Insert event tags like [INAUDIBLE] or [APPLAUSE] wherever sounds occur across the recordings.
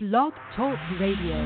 Blog Talk Radio.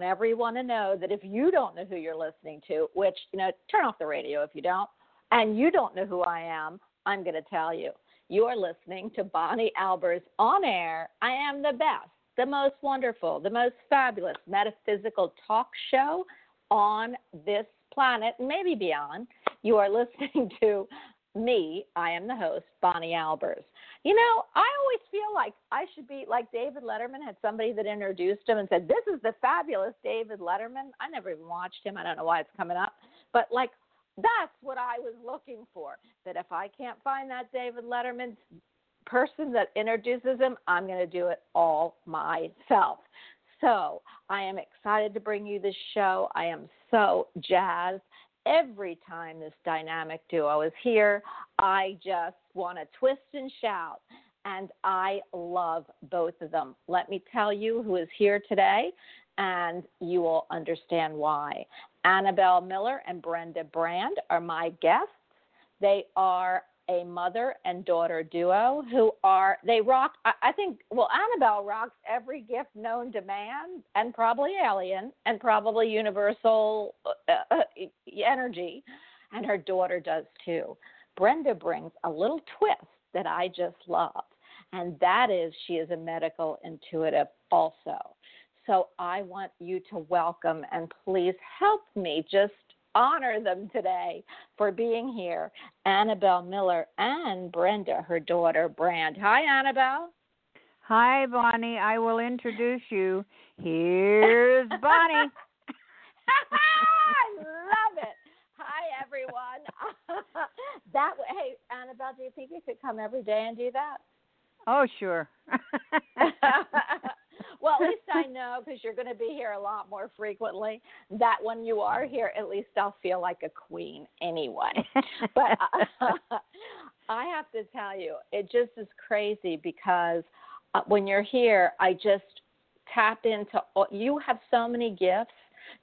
Want everyone to know that if you don't know who you're listening to, which, you know, turn off the radio if you don't, and you don't know who I am, I'm going to tell you. You are listening to Bonnie Albers on air. I am the best, the most wonderful, the most fabulous metaphysical talk show on this planet, maybe beyond. You are listening [LAUGHS] to me. I am the host, Bonnie Albers. You know, I always feel like I should be like David Letterman had somebody that introduced him and said, This is the fabulous David Letterman. I never even watched him. I don't know why it's coming up. But like that's what I was looking for. That if I can't find that David Letterman person that introduces him, I'm going to do it all myself. So I am excited to bring you this show. I am so jazzed. Every time this dynamic duo is here, I just want to twist and shout. And I love both of them. Let me tell you who is here today, and you will understand why. Annabelle Miller and Brenda Brand are my guests. They are a mother and daughter duo who are they rock I, think well annabelle rocks every gift known to man and probably alien and probably universal uh, uh, energy and her daughter does too brenda brings a little twist that i just love and that is she is a medical intuitive also so i want you to welcome and please help me just honor them today for being here. Annabelle Miller and Brenda, her daughter, Brand. Hi, Annabelle. Hi, Bonnie. I will introduce you. Here's Bonnie. I [LAUGHS] love it. Hi, everyone. [LAUGHS] that way, hey, Annabelle, do you think you could come every day and do that? Oh, sure. [LAUGHS] [LAUGHS] well, at least I know because you're going to be here a lot more frequently. That when you are here, at least I'll feel like a queen anyway. but uh, I have to tell you, it just is crazy because uh, when you're here, I just tap into. You have so many gifts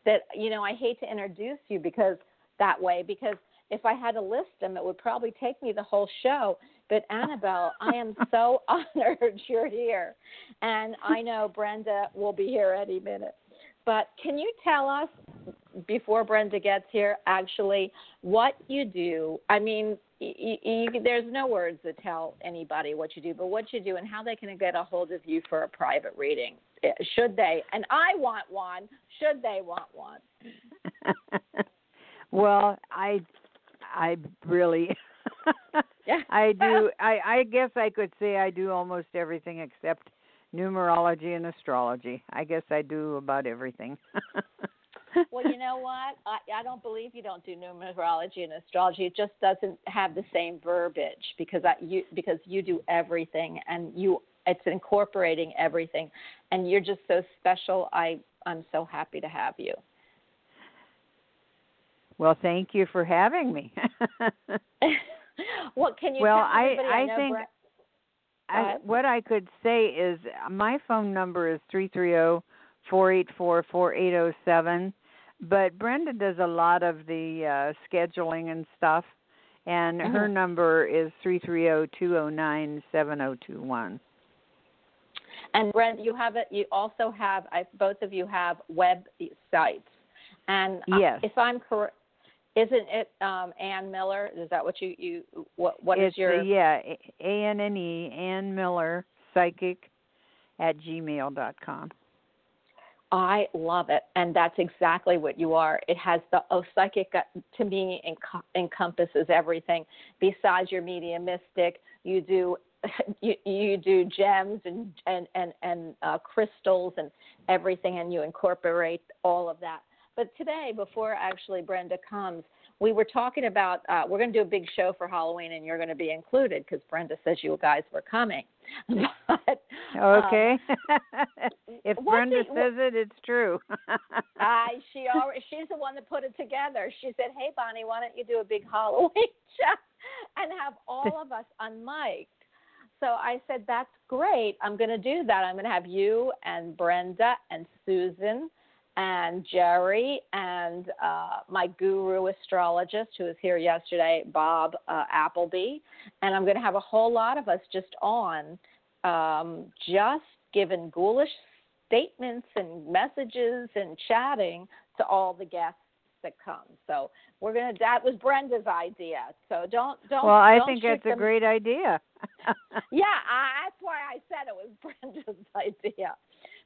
that you know. I hate to introduce you because that way because if I had to list them, it would probably take me the whole show. But [LAUGHS] Annabelle, I am so [LAUGHS] honored you're here. And I know Brenda will be here any minute. But can you tell us, before Brenda gets here, actually, what you do? I mean, you, you, there's no words to tell anybody what you do, but what you do and how they can get a hold of you for a private reading. Eh, should they? And I want one. Should they want one? [LAUGHS] well, I I really yeah. [LAUGHS] I do I I guess I could say I do almost everything except numerology and astrology. I guess I do about everything. [LAUGHS] well, you know what? I, I don't believe you don't do numerology and astrology. It just doesn't have the same verbiage because I you because you do everything and you it's incorporating everything and you're just so special. I I'm so happy to have you. Well, thank you for having me. [LAUGHS] what can you well, I, I, I think I, what I could say is my phone number is three three zero four eight four four eight zero seven. But Brenda does a lot of the uh, scheduling and stuff, and mm-hmm. her number is three three zero two zero nine seven zero two one. And Brenda, you have it. You also have. I, both of you have web sites, and yes. if I'm correct, isn't it um, Ann Miller? Is that what you you what what it's, is your? Uh, yeah, A N N E Ann Miller Psychic at gmail dot com. I love it, and that's exactly what you are. It has the oh, psychic uh, to me enc- encompasses everything. Besides your mediumistic, you do [LAUGHS] you, you do gems and and and and uh, crystals and everything, and you incorporate all of that. But today, before actually Brenda comes, we were talking about uh, we're going to do a big show for Halloween, and you're going to be included because Brenda says you guys were coming. [LAUGHS] but, okay, um, [LAUGHS] if Brenda the, says it, it's true. [LAUGHS] I she already she's the one that put it together. She said, "Hey, Bonnie, why don't you do a big Halloween show and have all of us unmiked?" So I said, "That's great. I'm going to do that. I'm going to have you and Brenda and Susan." And Jerry and uh, my guru astrologist who was here yesterday, Bob uh, Appleby. And I'm going to have a whole lot of us just on, um, just giving ghoulish statements and messages and chatting to all the guests that come. So we're gonna. That was Brenda's idea. So don't don't. Well, I don't think that's them. a great idea. [LAUGHS] yeah, I, that's why I said it was [LAUGHS] Brenda's idea.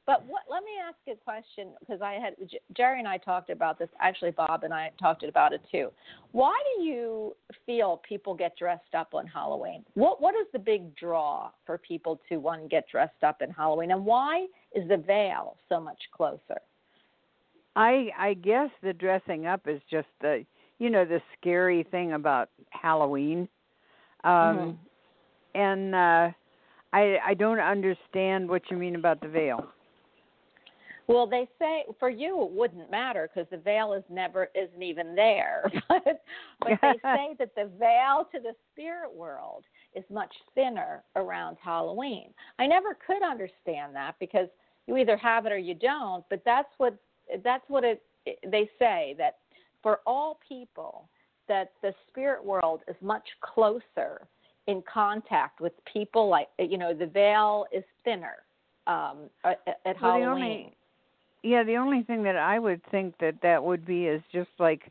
But what, let me ask a question because I had Jerry and I talked about this. Actually, Bob and I talked about it too. Why do you feel people get dressed up on Halloween? What what is the big draw for people to one get dressed up in Halloween, and why is the veil so much closer? I I guess the dressing up is just the you know the scary thing about Halloween, um, mm-hmm. and uh, I I don't understand what you mean about the veil. Well, they say for you it wouldn't matter because the veil is never isn't even there. [LAUGHS] but but they [LAUGHS] say that the veil to the spirit world is much thinner around Halloween. I never could understand that because you either have it or you don't, but that's what that's what it they say that for all people that the spirit world is much closer in contact with people like you know the veil is thinner um at, at Well, Halloween. Yeah, the only thing that I would think that that would be is just like,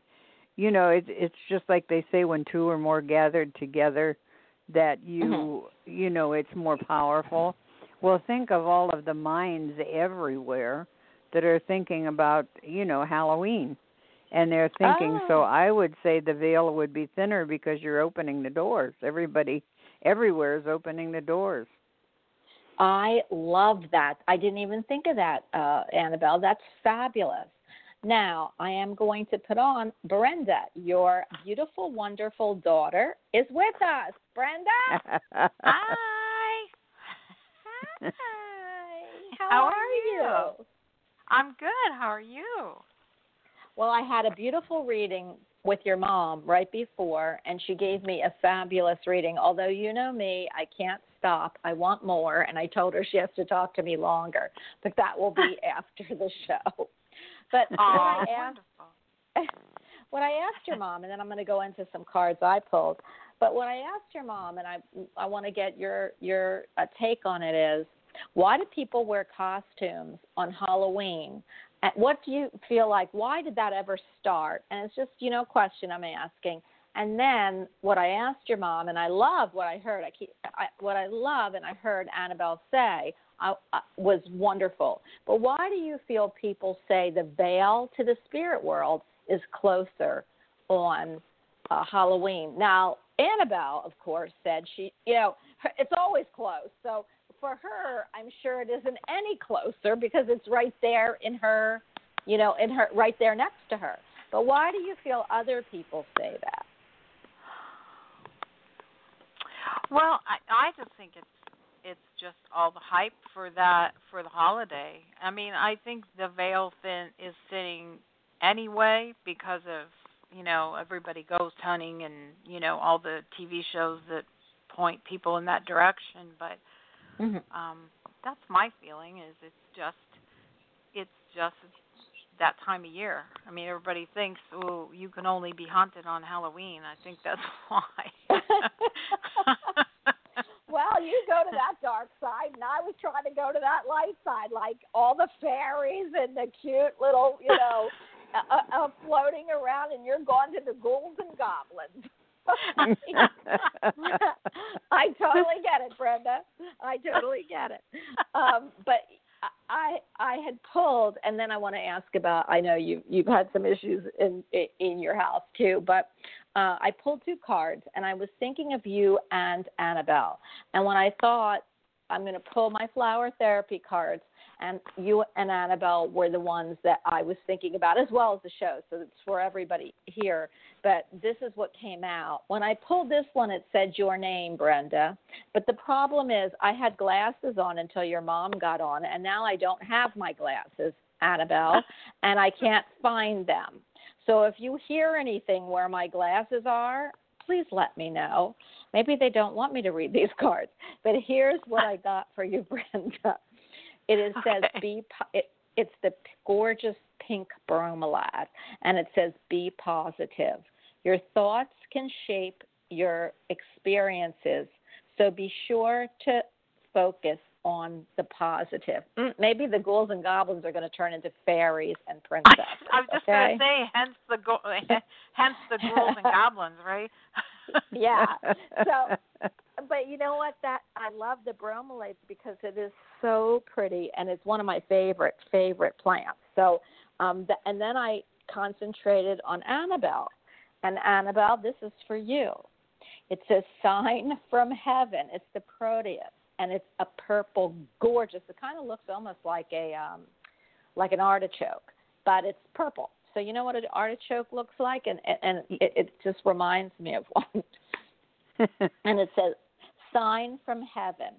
you know, it's it's just like they say when two or more gathered together, that you Mm-hmm. you know it's more powerful. Well, think of all of the minds everywhere that are thinking about you know Halloween, and they're thinking. So Oh. I would say the veil would be thinner because you're opening the doors. Everybody everywhere is opening the doors. I love that. I didn't even think of that, uh, Annabelle. That's fabulous. Now, I am going to put on Brenda. Your beautiful, wonderful daughter is with us. Brenda, [LAUGHS] Hi. hi. How, How are, are you? I'm good. How are you? Well, I had a beautiful reading with your mom right before, and she gave me a fabulous reading. Although you know me, I can't stop. I want more, and I told her she has to talk to me longer, but that will be [LAUGHS] after the show. But what I asked wonderful. [LAUGHS] what I asked your mom, and then I'm going to go into some cards I pulled. But what I asked your mom, and I I want to get your your uh, take on it is, why do people wear costumes on Halloween? What do you feel like? Why did that ever start? And it's just you know a question I'm asking. And then what I asked your mom, and I love what I heard. I keep I, what I love, and I heard Annabelle say I, I, was wonderful. But why do you feel people say the veil to the spirit world is closer on uh, Halloween? Now, Annabelle, of course, said she, you know, it's always close. So for her, I'm sure it isn't any closer because it's right there in her, you know, in her, right there next to her. But why do you feel other people say that? Well, I I just think it's it's just all the hype for that for the holiday. I mean, I think the veil thin is sitting anyway because of you know everybody ghost hunting and you know all the TV shows that point people in that direction. But Mm-hmm. um that's my feeling is it's just it's just that time of year. I mean, everybody thinks, "Oh, you can only be haunted on Halloween." I think that's [LAUGHS] why. [LAUGHS] well, you go to that dark side, and I was trying to go to that light side, like all the fairies and the cute little, you know, [LAUGHS] uh, uh, floating around, and you're gone to the ghouls and goblins. [LAUGHS] I totally get it, Brenda. I totally get it. Um, but I I had pulled, and then I want to ask about. I know you you've had some issues in in your house too, but uh, I pulled two cards, and I was thinking of you and Annabelle. And when I thought I'm going to pull my flower therapy cards, and you and Annabelle were the ones that I was thinking about, as well as the show. So it's for everybody here. But this is what came out. When I pulled this one, it said your name, Brenda. But the problem is, I had glasses on until your mom got on, and now I don't have my glasses, Annabelle, [LAUGHS] and I can't find them. So if you hear anything where my glasses are, please let me know. Maybe they don't want me to read these [LAUGHS] cards. But here's what I got for you, Brenda. It is, says Okay. be po- it, it's the gorgeous pink bromeliad, and it says be positive. Your thoughts can shape your experiences, so be sure to focus on the positive. Mm, maybe the ghouls and goblins are going to turn into fairies and [LAUGHS] princesses. I was just okay? gonna say, hence the go- [LAUGHS] hence the ghouls and goblins, right? [LAUGHS] Yeah. So, but you know what? That I love the bromeliad because it is so pretty, and it's one of my favorite favorite plants. So, um, the, and then I concentrated on Annabelle, and Annabelle, this is for you. It's a sign from heaven. It's the Proteus, and it's a purple, gorgeous. It kind of looks almost like a um, like an artichoke, but it's purple. So you know what an artichoke looks like, and and it, it just reminds me of one. [LAUGHS] And it says, Sign from heaven.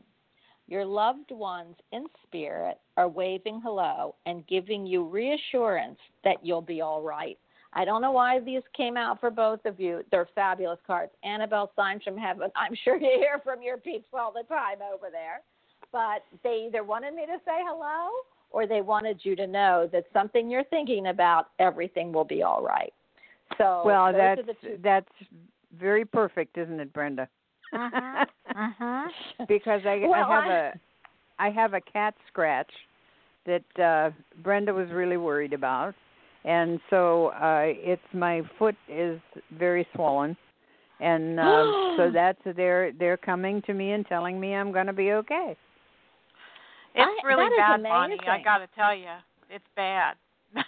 Your loved ones in spirit are waving hello and giving you reassurance that you'll be all right. I don't know why these came out for both of you. They're fabulous cards. Annabelle signs from heaven. I'm sure you hear from your peeps all the time over there. But they either wanted me to say hello or they wanted you to know that something you're thinking about, everything will be all right. So well, that's two. that's very perfect, isn't it, Brenda? Mhm. Mhm. [LAUGHS] because I, Well, I have I- a I have a cat scratch that uh Brenda was really worried about. And so uh it's my foot is very swollen. And [GASPS] um so that's they're they're coming to me and telling me I'm going to be okay. It's I- really that is bad, Bonnie. I got to tell you, it's bad. [LAUGHS]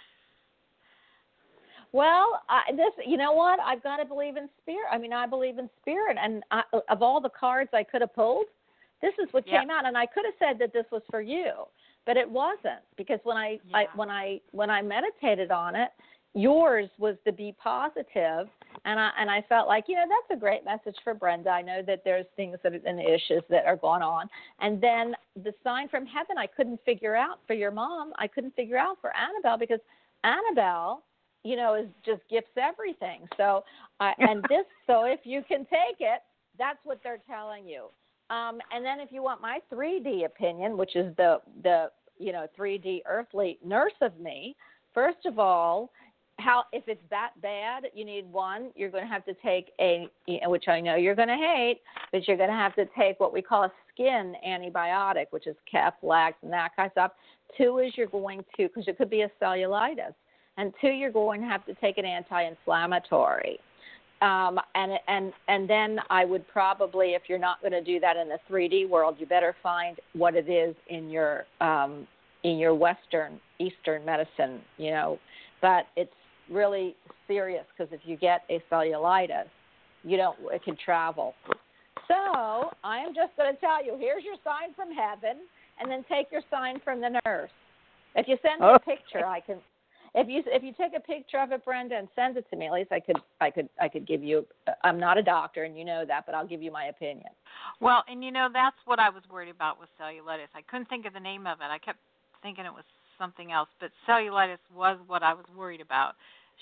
Well, I, this, you know what? I've got to believe in spirit. I mean, I believe in spirit, and I, of all the cards I could have pulled, this is what Yeah. came out. And I could have said that this was for you, but it wasn't because when I, I when I when I meditated on it, yours was to be positive, and I and I felt like you know that's a great message for Brenda. I know that there's things that and issues that are going on, and then the sign from heaven I couldn't figure out for your mom. I couldn't figure out for Annabelle because Annabelle you know, is just gifts everything. So, uh, and this, so if you can take it, that's what they're telling you. Um, and then if you want my 3D opinion, which is the the you know 3D earthly nurse of me, first of all, how if it's that bad, you need one. You're going to have to take a, which I know you're going to hate, but you're going to have to take what we call a skin antibiotic, which is Keflex and that kind of stuff. Two is you're going to, because it could be a cellulitis and two, you're going to have to take an anti-inflammatory. Um, and and and then I would probably, if you're not going to do that in the 3D world, you better find what it is in your um, in your Western Eastern medicine, you know. But it's really serious because if you get a cellulitis, you don't it can travel. So I am just going to tell you, here's your sign from heaven, and then take your sign from the nurse. If you send me a picture, I can if you if you take a picture of it, Brenda, and send it to me, at least I could I could I could give you. I'm not a doctor, and you know that, but I'll give you my opinion. Well, and you know that's what I was worried about with cellulitis. I couldn't think of the name of it. I kept thinking it was something else, but cellulitis was what I was worried about.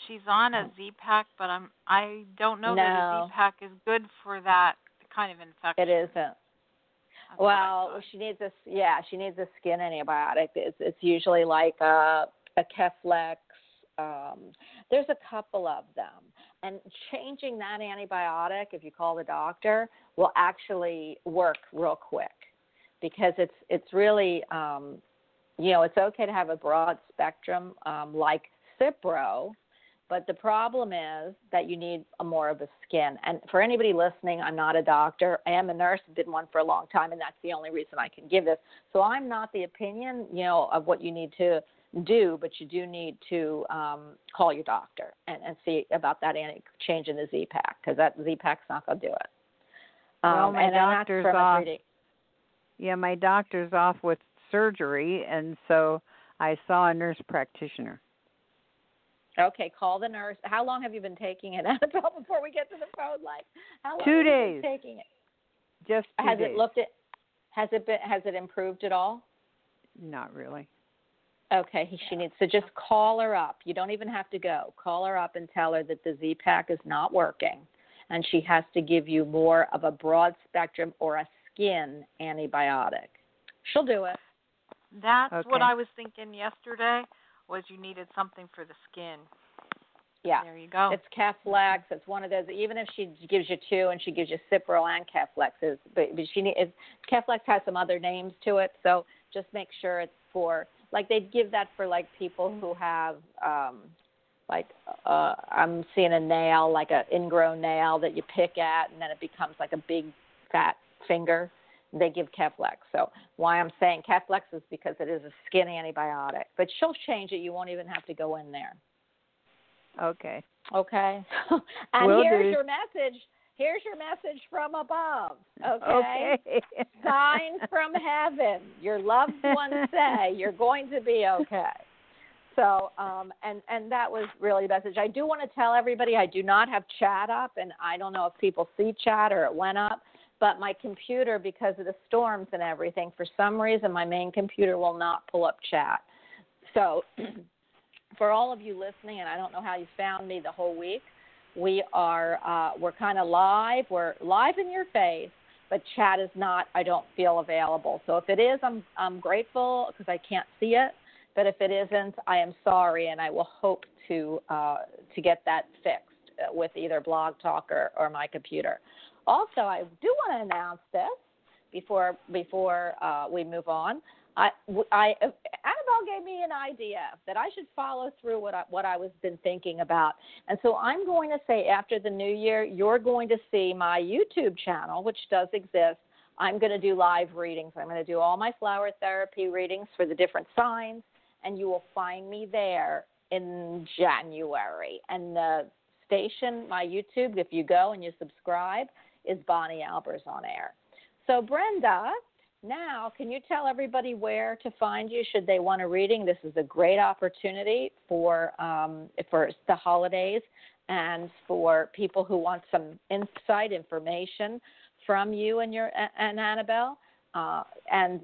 She's on a oh. Z pack, but I'm I don't know that a Z pack is good for that kind of infection. It isn't. That's Well, she needs a yeah, she needs a skin antibiotic. It's it's usually like a a Keflex. Um, there's a couple of them, and changing that antibiotic, if you call the doctor, will actually work real quick because it's it's really um, you know it's okay to have a broad spectrum um, like Cipro, but the problem is that you need a more of a skin. And for anybody listening, I'm not a doctor. I am a nurse, been one for a long time, and that's the only reason I can give this. So I'm not the opinion, you know, of what you need to do, but you do need to um, call your doctor and, and see about that anti change in the Z pack because that Z pack's not going to do it. Well, Um, my and doctor's off. 3D. Yeah, my doctor's off with surgery and so I saw a nurse practitioner. Okay, call the nurse. How long have you been taking it, [LAUGHS] Annabelle? Before we get to the phone line, how long Two have you days. been taking it? Just Has days. it looked at? Has it been? Has it improved at all? Not really. Okay, he- she needs to just call her up. You don't even have to go. Call her up and tell her that the Z pack is not working, and she has to give you more of a broad spectrum or a skin antibiotic. She'll do it. That's what I was thinking yesterday. Was you needed something for the skin. Yeah. There you go. It's Keflex. It's one of those. Even if she gives you two and she gives you Cipro and Keflex, is but, but she need, it's, Keflex has some other names to it. So just make sure it's for like they'd give that for like people who have um like uh I'm seeing a nail like a ingrown nail that you pick at and then it becomes like a big fat finger. They give Keflex. So why I'm saying Keflex is because it is a skin antibiotic. But she'll change it. You won't even have to go in there. Okay. Okay. [LAUGHS] and Will here's do. your message. Here's your message from above. Okay. Okay. [LAUGHS] Signs from heaven. Your loved ones say you're going to be okay. So, um, and and that was really the message. I do want to tell everybody I do not have chat up, and I don't know if people see chat or it went up, but my computer, because of the storms and everything, for some reason my main computer will not pull up chat. So [CLEARS THROAT] for all of you listening, and I don't know how you found me the whole week. We are uh, we're kind of live. We're live in your face, but chat is not. I don't feel available. So if it is, I'm I'm grateful because I can't see it. But if it isn't, I am sorry, and I will hope to uh, to get that fixed uh, with either Blog Talk or, or my computer. Also, I do want to announce this before before uh, we move on. I, I, uh, Annabelle gave me an idea that I should follow through what I, what I was been thinking about, and so I'm going to say after the new year, you're going to see my YouTube channel, which does exist. I'm going to do live readings. I'm going to do all my flower therapy readings for the different signs, and you will find me there in January. And the station, my YouTube, if you go and you subscribe, is Bonnie Albers on air. So, Brenda, now can you tell everybody where to find you should they want a reading? This is a great opportunity for um, for the holidays and for people who want some insight information from you and your and Annabelle. Uh, and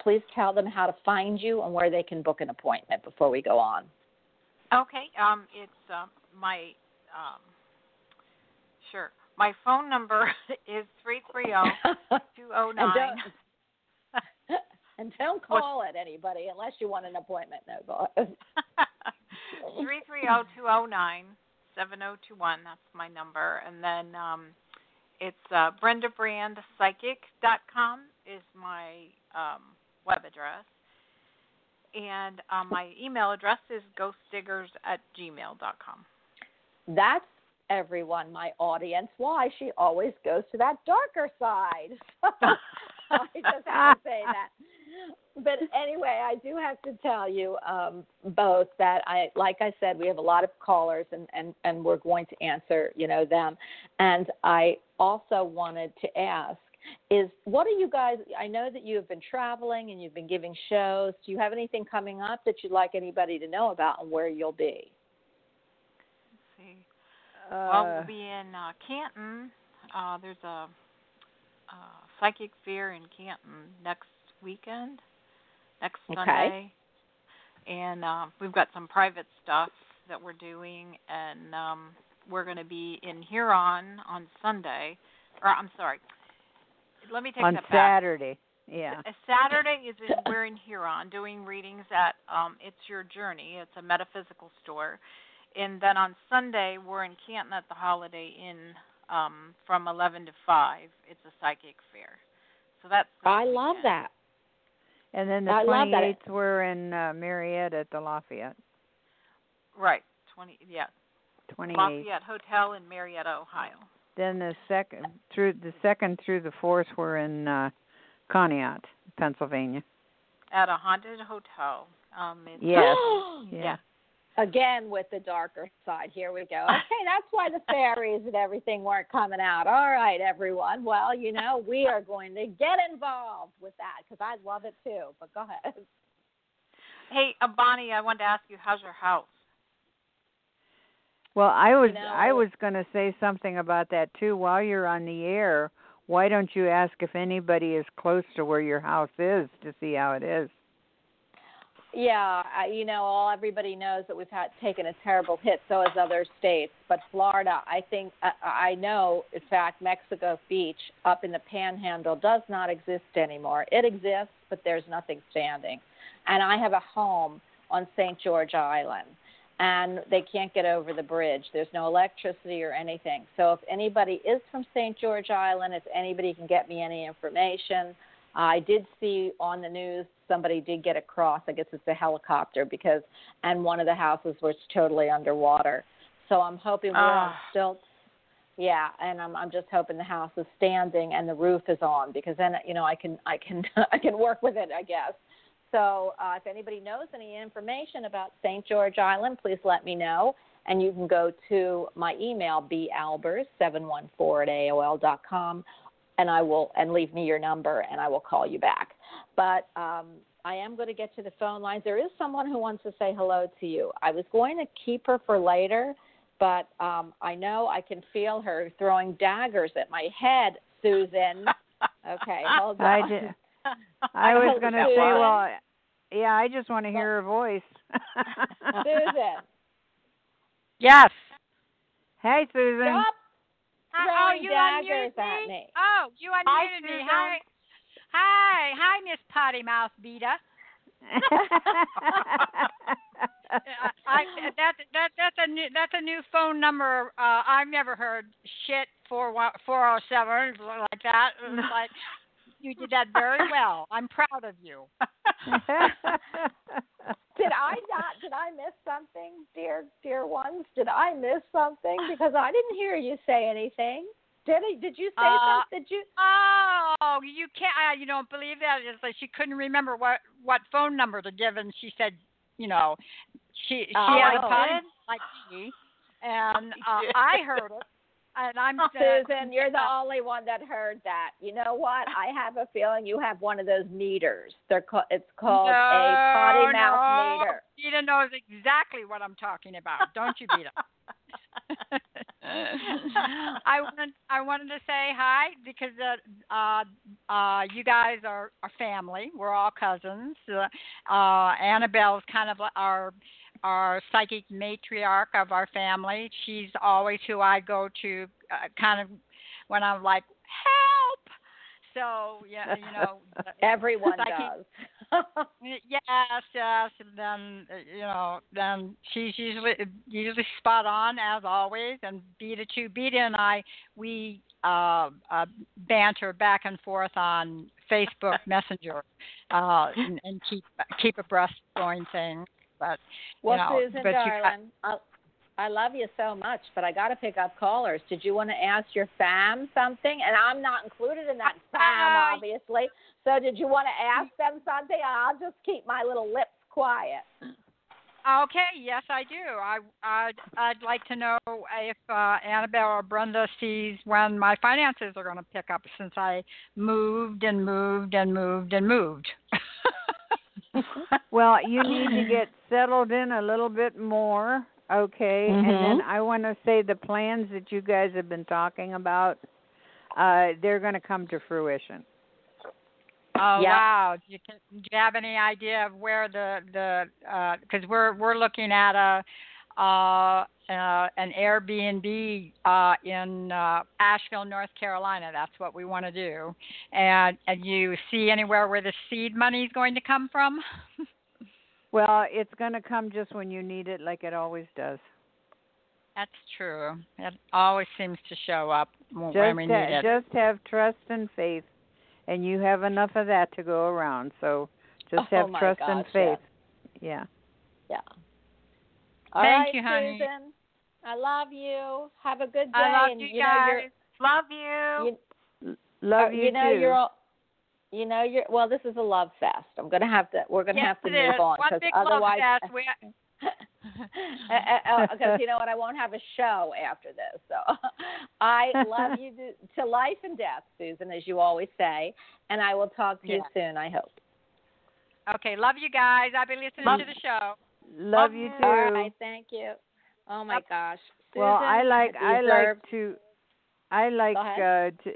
please tell them how to find you and where they can book an appointment before we go on. Okay, um, it's uh, my um, sure. My phone number [LAUGHS] is three three [LAUGHS] zero two zero nine. [LAUGHS] And don't call it anybody unless you want an appointment. No, go [LAUGHS] Three three zero two zero nine seven zero two one. That's my number, and then um, it's uh, BrendaBrandPsychic.com is my um, web address, and um, my email address is ghostdiggers at gmail.com. That's everyone, my audience, why she always goes to that darker side. [LAUGHS] I just have to say that. But anyway, I do have to tell you um, both that I, like I said, we have a lot of callers, and and and we're going to answer, you know, them. And I also wanted to ask is what are you guys i know that you have been traveling and you've been giving shows do you have anything coming up that you'd like anybody to know about and where you'll be Let's see. well, we'll be in uh, Canton. Uh, there's a uh, psychic fair in Canton next weekend, next Okay. Sunday, and uh, we've got some private stuff that we're doing, and um, we're going to be in Huron on Sunday. Or I'm sorry, let me take on that back. Saturday. Yeah. Saturday is in, we're in Huron doing readings at um, It's Your Journey. It's a metaphysical store, and then on Sunday we're in Canton at the Holiday Inn um, from 11 to 5. It's a psychic fair. So that's. i love weekend. that And then the I love that. 28th we're in uh, Marietta at the Lafayette. Right. 20. Yeah. 28th. Lafayette Hotel in Marietta, Ohio. Then the second through the second through the fourth we're in uh, Conneaut, Pennsylvania. At a haunted hotel. Um, it's, Yes. [GASPS] Yeah. Yeah. Again with the darker side. Here we go. [LAUGHS] Okay, that's why the fairies and everything weren't coming out. All right, everyone. Well, you know, we are going to get involved with that because I love it too. But go ahead. Hey, uh, Bonnie, I wanted to ask you, how's your house? Well, I was know- I was going to say something about that too while you're on the air. Why don't you ask if anybody is close to where your house is to see how it is? Yeah, I, you know, all everybody knows that we've had taken a terrible hit. So has other states, but Florida, I think, I, I know. In fact, Mexico Beach up in the Panhandle does not exist anymore. It exists, but there's nothing standing. And I have a home on St. George Island, and they can't get over the bridge. There's no electricity or anything. So if anybody is from St. George Island, if anybody can get me any information. I did see on the news somebody did get across. I guess it's a helicopter because, and one of the houses was totally underwater. So I'm hoping we're on Ah. stilts. Yeah, and I'm I'm just hoping the house is standing and the roof is on because then you know I can I can [LAUGHS] I can work with it I guess. So uh, if anybody knows any information about St. George Island, please let me know. And you can go to my email balbers714 at aol dot com and I will and leave me your number and I will call you back. But um, I am going to get to the phone lines. There is someone who wants to say hello to you. I was going to keep her for later, but um, I know I can feel her throwing daggers at my head, Susan. Okay, [LAUGHS] hold on. [LAUGHS] I did. I was going to say, well, yeah, I just want to hear her voice. Susan. [LAUGHS] Yes. hey, Susan. Stop Hi- throwing oh, you daggers unmuted at me. Oh, you unmuted me. Hi. Hi. Hi, Miss Potty Mouth Beta. [LAUGHS] I that that that's a new that's a new phone number. Uh, I've never heard shit four one four oh seven like that. It was like you did that very well. I'm proud of you. [LAUGHS] [LAUGHS] Did I not? Did I miss something, dear dear ones? Did I miss something? [SIGHS] Because I didn't hear you say anything. Did I? Did you say Uh, something? Did you? Oh, you can't. Uh, you don't believe that? It's like she couldn't remember what what phone number to give, and she said, you know, she she Oh, had a like me, and uh. I heard it, and I'm uh, Susan, you're the only one that heard that. You know what? I have a feeling you have one of those meters. They're called. It's called a potty No, mouth no. meter. Beta knows exactly what I'm talking about, don't you, Beta? [LAUGHS] I wanted I wanted to say hi because uh, uh, uh, you guys are, are family. We're all cousins. Uh, uh, Annabelle's kind of our our psychic matriarch of our family. She's always who I go to, uh, kind of when I'm like help. So yeah, you [LAUGHS] know. Everyone Psychic- does. [LAUGHS] Yes, yes. And then uh, you know, then she's usually usually spot on as always. And Beta too. Beta and I we uh, uh, banter back and forth on Facebook [LAUGHS] Messenger uh, and, and keep keep abreast going things. But well, you know, Susan, but you got- darling, I, I love you so much, but I got to pick up callers. Did you want to ask your fam something? And I'm not included in that [LAUGHS] fam, obviously. So, did you want to ask them something? I'll just keep my little lips quiet. Okay, yes, I do. I I'd, I'd like to know if uh, Annabelle or Brenda sees when my finances are going to pick up since I moved and moved and moved and moved. [LAUGHS] [LAUGHS] well, you need to get settled in a little bit more, okay? And then I want to say the plans that you guys have been talking about, uh, they're going to come to fruition. Oh Yeah. wow! Do you, can, do you have any idea of where the the because we're we're looking at a uh, uh, an Airbnb uh, in uh, Asheville, North Carolina. That's what we want to do. And and you see anywhere where the seed money is going to come from? [LAUGHS] Well, it's going to come just when you need it, like it always does. That's true. It always seems to show up when Just, we ha- need it. just have trust and faith, and you have enough of that to go around. So just Oh, have trust gosh, and faith. Yeah. Yeah. All Thank right, you, honey. Susan. I love you. Have a good day. I love and you you know guys. Love you. you, Love uh, you, you know too. you're all, you know you're well this is a love fest i'm going to have to we're going to yes, have to move is. on because otherwise love fest. We, because [LAUGHS] you know what i won't have a show after this so [LAUGHS] i love you to, to life and death susan as you always say and i will talk to you soon i hope okay, love you guys. I've been listening Love- to the show. Love you too. all right thank you oh my gosh well, I like I like to I like uh to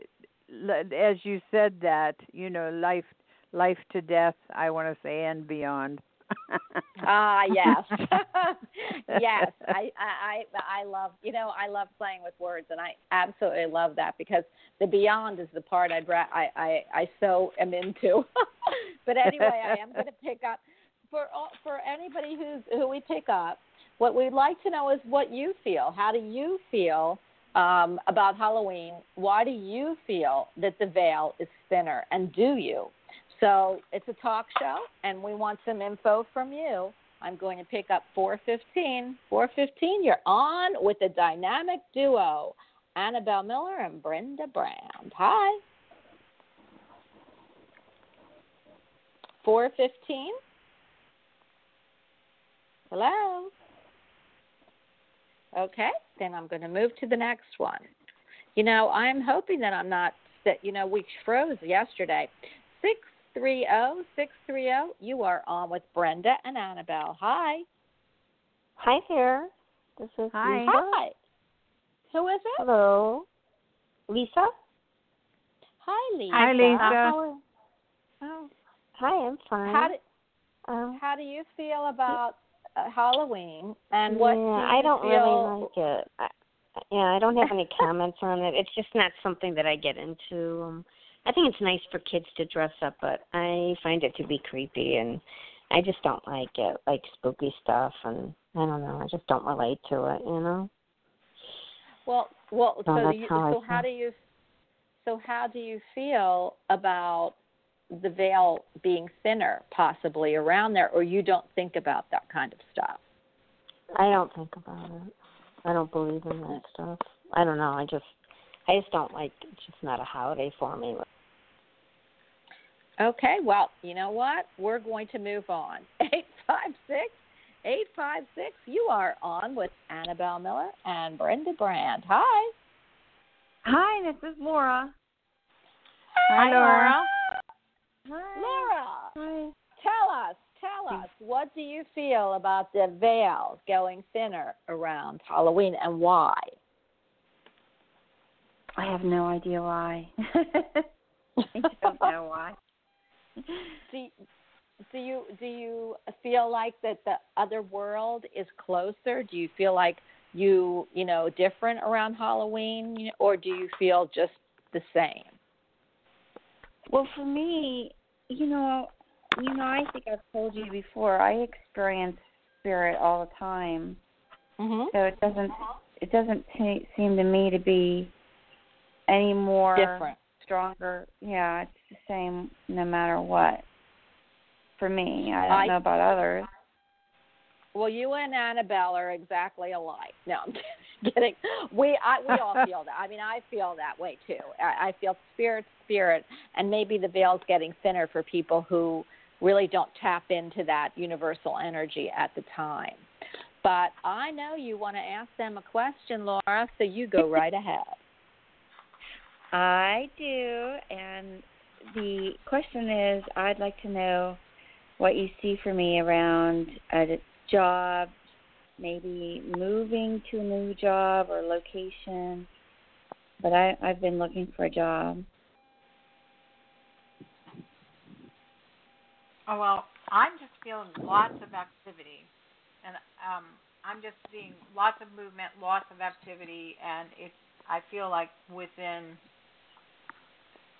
as you said that, you know, life life to death, I want to say and beyond. [LAUGHS] Ah, yes, [LAUGHS] yes. I, I, I, I love. You know, I love playing with words, and I absolutely love that because the beyond is the part I'd ra- I, I, I so am into. [LAUGHS] but anyway, I am going to pick up for for anybody who's who we pick up. What we'd like to know is what you feel. How do you feel um, about Halloween? Why do you feel that the veil is thinner? And do you? So it's a talk show, and we want some info from you. I'm going to pick up 415. 415, you're on with the dynamic duo, Annabelle Miller and Brenda Brand. Hi. 415. Hello. Okay, then I'm going to move to the next one. You know, I'm hoping that I'm not that you know we froze yesterday. Six three zero six three zero. You are on with Brenda and Annabelle. Hi. Hi there. This is Hi. Lisa. Hi. Who is it? Hello. Lisa? Hi, Lisa. Hi, Lisa. Oh. Hi, I'm fine. How did Um, how do you feel about Halloween and what yeah, I don't feel really like it. I, yeah, I don't have any comments on it. It's just not something that I get into. Um, I think it's nice for kids to dress up, but I find it to be creepy, and I just don't like it, like spooky stuff, and I don't know. I just don't relate to it, you know. Well, well, So so you, how so how do you so how do you feel about the veil being thinner possibly around there or you don't think about that kind of stuff? I don't think about it. I don't believe in that stuff. I don't know. I just, I just don't like. It's just not a holiday for me. Okay, well, you know what? We're going to move on. [LAUGHS] 856 856 you are on with Annabelle Miller and Brenda Brand. Hi. Hi, this is Laura. Hi, Laura. Laura, Hi. tell us, tell us, what do you feel about the veil going thinner around Halloween and why? I have no idea why. [LAUGHS] I don't know why. [LAUGHS] [LAUGHS] do do you do you feel like that the other world is closer? Do you feel like you you know different around Halloween, or do you feel just the same? Well, for me, you know, you know, I think I've told you before. I experience spirit all the time, Mm-hmm. so it doesn't it doesn't t- seem to me to be any more Different. stronger. Yeah, it's the same no matter what. For me, I don't I- know about others. Well, you and Annabelle are exactly alike. No, I'm [LAUGHS] kidding. [LAUGHS] We I, we all [LAUGHS] feel that. I mean, I feel that way too. I, I feel spirit, spirit, and maybe the veil's getting thinner for people who really don't tap into that universal energy at the time. But I know you want to ask them a question, Laura, so you go [LAUGHS] right ahead. I do, and the question is I'd like to know what you see for me around a job, maybe moving to a new job or location. But I, I've been looking for a job. Oh well, I'm just feeling lots of activity, and um, I'm just seeing lots of movement, lots of activity, and it's. I feel like within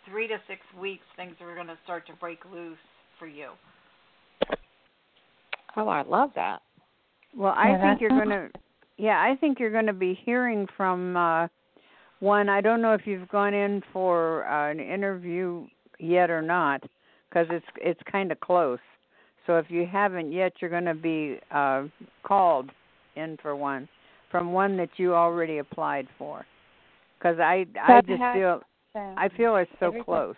three to six weeks, things are going to start to break loose for you. Oh, I love that. Well, I Yeah, think you're going to Yeah, I think you're going to be hearing from uh one I don't know if you've gone in for uh, an interview yet or not cuz it's it's kind of close. So if you haven't yet, you're going to be uh called in for one from one that you already applied for. Cuz I I just feel. I feel it's so Everything- close.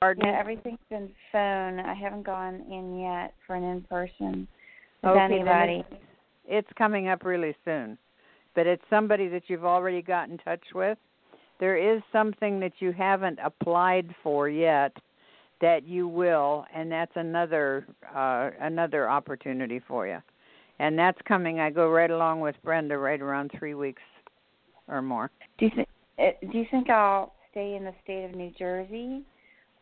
Pardon? yeah, everything's been phone. I haven't gone in yet for an in person with Okay, anybody. it's- it's coming up really soon. But it's somebody that you've already got in touch with. There is something that you haven't applied for yet that you will, and that's another uh another opportunity for you. And that's coming. I go right along with Brenda right around 3 weeks or more. Do you think uh, do you think I'll stay in the state of New Jersey,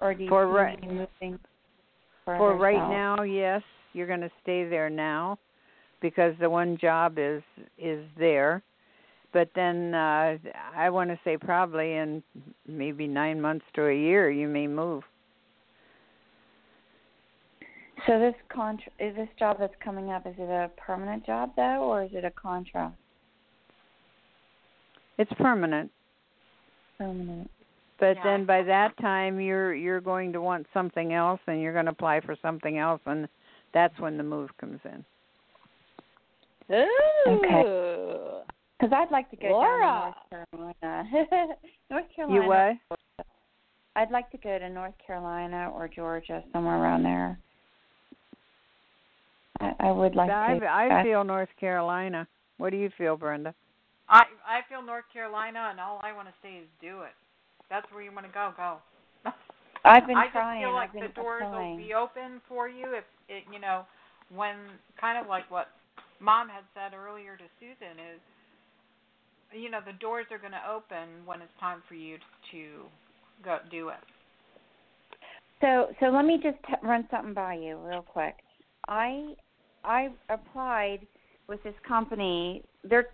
or do you For right- moving For right now, yes, you're going to stay there now because the one job is is there. But then uh I want to say probably in maybe 9 months to a year you may move. So this contra- is this job that's coming up? Is it a permanent job though, or is it a contract? It's permanent. Permanent. But Yeah, then by that time you're you're going to want something else and you're going to apply for something else and that's when the move comes in. Ooh. Because I'd like to go Laura. down to North Carolina. [LAUGHS] North Carolina. You what? I'd like to go to North Carolina or Georgia, somewhere around there. I, I would like I to. I feel North Carolina. What do you feel, Brenda? I I feel North Carolina, and all I want to say is do it. That's where you want to go. Go. [LAUGHS] I've been I just trying. feel like I've been the doors applying. will be open for you if it, you know, when kind of like what Mom had said earlier to Susan is, you know, the doors are going to open when it's time for you to go do it. So, so let me just t- run something by you real quick. I I applied with this company. They're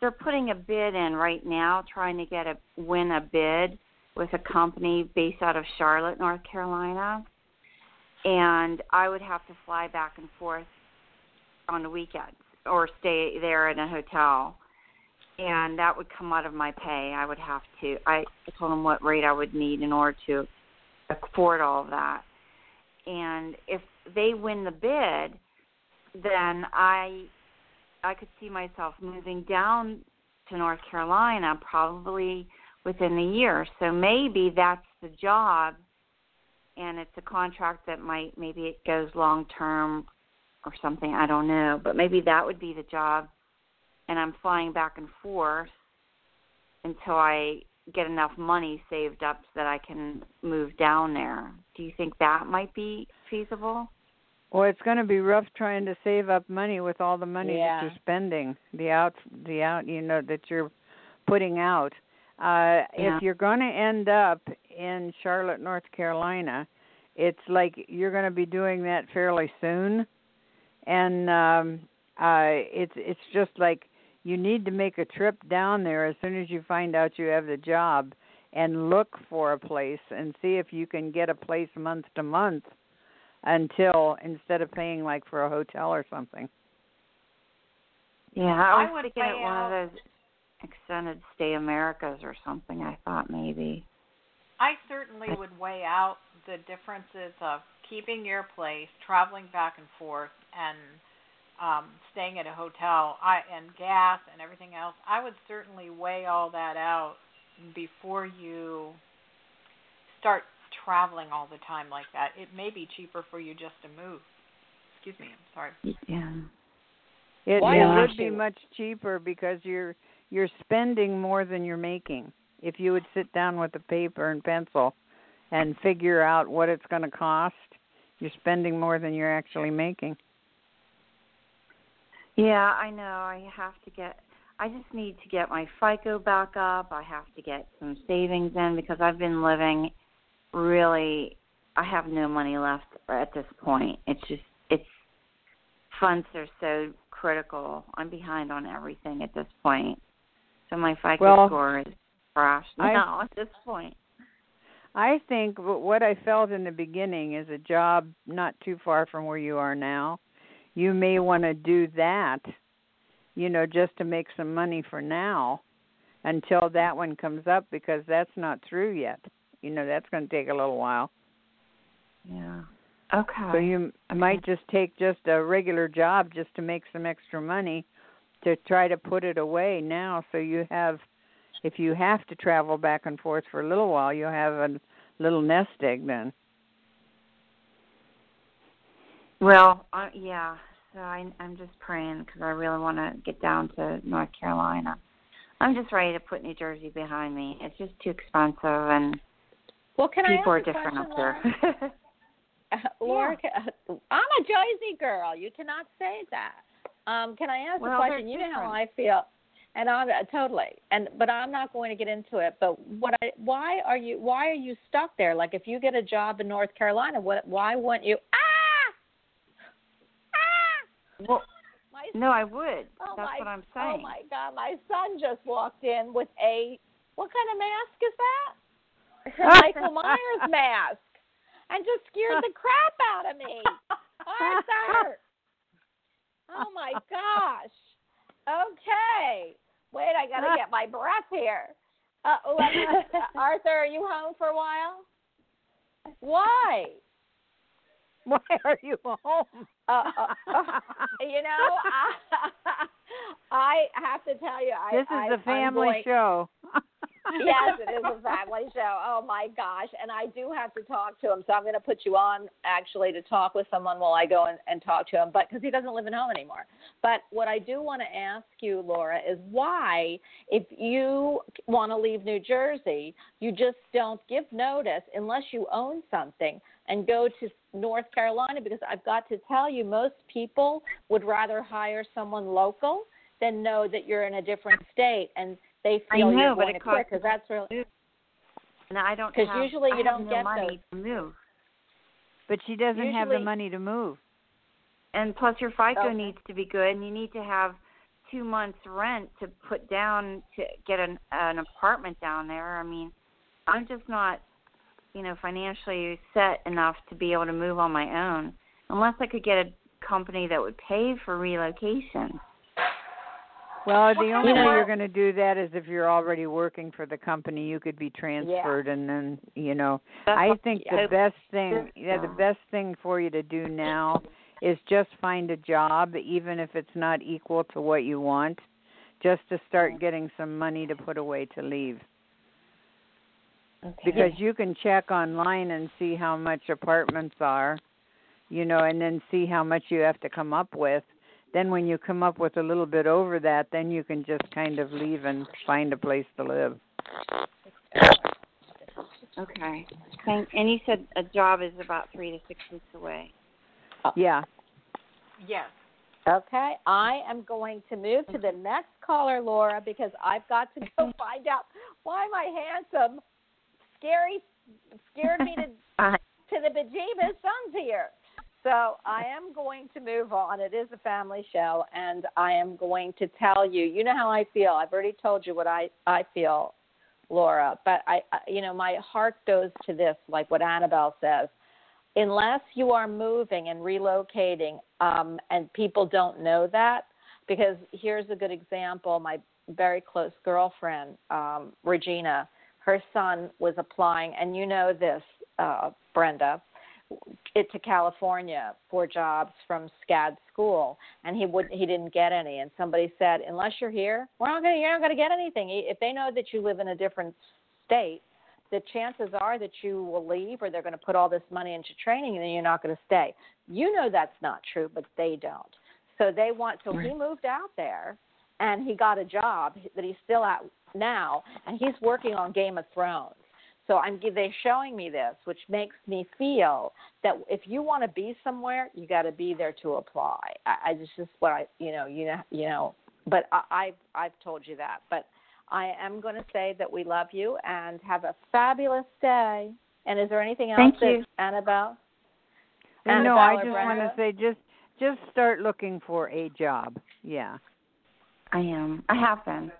they're putting a bid in right now, trying to get a win a bid with a company based out of Charlotte, North Carolina. And I would have to fly back and forth on the weekends or stay there in a hotel. And that would come out of my pay. I would have to I told them what rate I would need in order to afford all of that. And if they win the bid, then I I could see myself moving down to North Carolina probably within a year. So maybe that's the job and it's a contract that might maybe it goes long term or something, I don't know, but maybe that would be the job and I'm flying back and forth until I get enough money saved up so that I can move down there. Do you think that might be feasible? Well, it's going to be rough trying to save up money with all the money Yeah. that you're spending, the out, the out, you know, that you're putting out. Uh Yeah. If you're going to end up in Charlotte, North Carolina, it's like you're going to be doing that fairly soon, and um uh it's it's just like you need to make a trip down there as soon as you find out you have the job and look for a place and see if you can get a place month to month until instead of paying like for a hotel or something. Yeah, I I was would thinking one of those extended stay Americas or something. I thought maybe. I certainly would weigh out the differences of keeping your place, traveling back and forth, and um, staying at a hotel, I and gas and everything else. I would certainly weigh all that out before you start traveling all the time like that. It may be cheaper for you just to move. Excuse me, I'm sorry. Yeah. It, Why it would be much cheaper because you're you're spending more than you're making. If you would sit down with a paper and pencil and figure out what it's going to cost, you're spending more than you're actually making. Yeah, I know. I have to get. I just need to get my FICO back up. I have to get some savings in because I've been living really. I have no money left at this point. It's just it's funds are so critical. I'm behind on everything at this point. So my FICO Well, score is crashed I- at this point. I think wh- what I felt in the beginning is a job not too far from where you are now. You may want to do that, you know, just to make some money for now until that one comes up because that's not through yet. You know, that's going to take a little while. Yeah. Okay. So you m might just take just a regular job just to make some extra money to try to put it away now so you have if you have to travel back and forth for a little while you'll have a little nest egg then. Well, uh, yeah. So I, I'm just praying because I really want to get down to North Carolina. I'm just ready to put New Jersey behind me. It's just too expensive, and Well, can people I are ask a different question, up there. [LAUGHS] Laura, [LAUGHS] ca- I'm a Jersey girl. You cannot say that. Um, can I ask Well, a question? You know how. I feel, and I'm uh, totally. And but I'm not going to get into it. But what I why are you why are you stuck there? Like if you get a job in North Carolina, what why wouldn't you? Ah, ah. well, My no, I would. Oh That's my, what I'm saying. Oh my God! My son just walked in with a what kind of mask is that? [LAUGHS] Michael Myers mask, and just scared the crap out of me. Arthur! Oh my gosh! Okay, wait, I gotta get my breath here. Uh, let me, [LAUGHS] Arthur, are you home for a while? Why? Why are you home? Uh, uh, you know, [LAUGHS] I, I have to tell you, I, this is I, a family going- show. [LAUGHS] yes, it is a family show. Oh my gosh! And I do have to talk to him, so I'm going to put you on actually to talk with someone while I go and, and talk to him. But because he doesn't live at home anymore. But what I do want to ask you, Laura, is why, if you want to leave New Jersey, you just don't give notice unless you own something and go to North Carolina. Because I've got to tell you, most people would rather hire someone local than know that you're in a different state and they I know, you're but it to quit costs because that's really And I don't 'Cause have. usually you have don't no get money to move. but she doesn't have the money to move. and plus your FICO Okay. needs to be good, and you need to have two months rent to put down to get an an apartment down there. I mean, I'm just not, you know, financially set enough to be able to move on my own, unless I could get a company that would pay for relocation. Well, the only of way you're going to do that is if you're already working for the company. You could be transferred, and then you know. That's I think the best thing, yeah, the best thing for you to do now is just find a job, even if it's not equal to what you want, just to start getting some money to put away to leave. Okay. Because you can check online and see how much apartments are, you know, and then see how much you have to come up with. Then when you come up with a little bit over that, then you can just kind of leave and find a place to live. Okay. Thank, and you said a job is about three to six weeks away. Yeah. Yes. Okay, I am going to move to the next caller, Laura, because I've got to go [LAUGHS] find out why my handsome, scary, scared me to [LAUGHS] Uh, to the bejeebus son's here. So I am going to move on. It is a family show, and I am going to tell you. You know how I feel. I've already told you what I I feel, Laura. But I, I you know, my heart goes to this, like what Annabelle says. Unless you are moving and relocating, um, and people don't know that, because here's a good example. My very close girlfriend, um, Regina, her son was applying, and you know this, uh, Brenda, it to California for jobs from SCAD school, and he would he didn't get any. And somebody said, unless you're here, we're not gonna you're not gonna get anything. If they know that you live in a different state, the chances are that you will leave, or they're going to put all this money into training, and then you're not going to stay. You know that's not true, but they don't. So they want. So he moved out there, and he got a job that he's still at now, and he's working on Game of Thrones. So I'm they're showing me this, which makes me feel that if you want to be somewhere, you got to be there to apply. I, I just just what I you know you know you know. But I, I've I've told you that. But I am going to say that we love you and have a fabulous day. And is there anything else Thank that you. Annabelle? And Annabelle no, I or just want to say just just start looking for a job. Yeah. I am. I have been.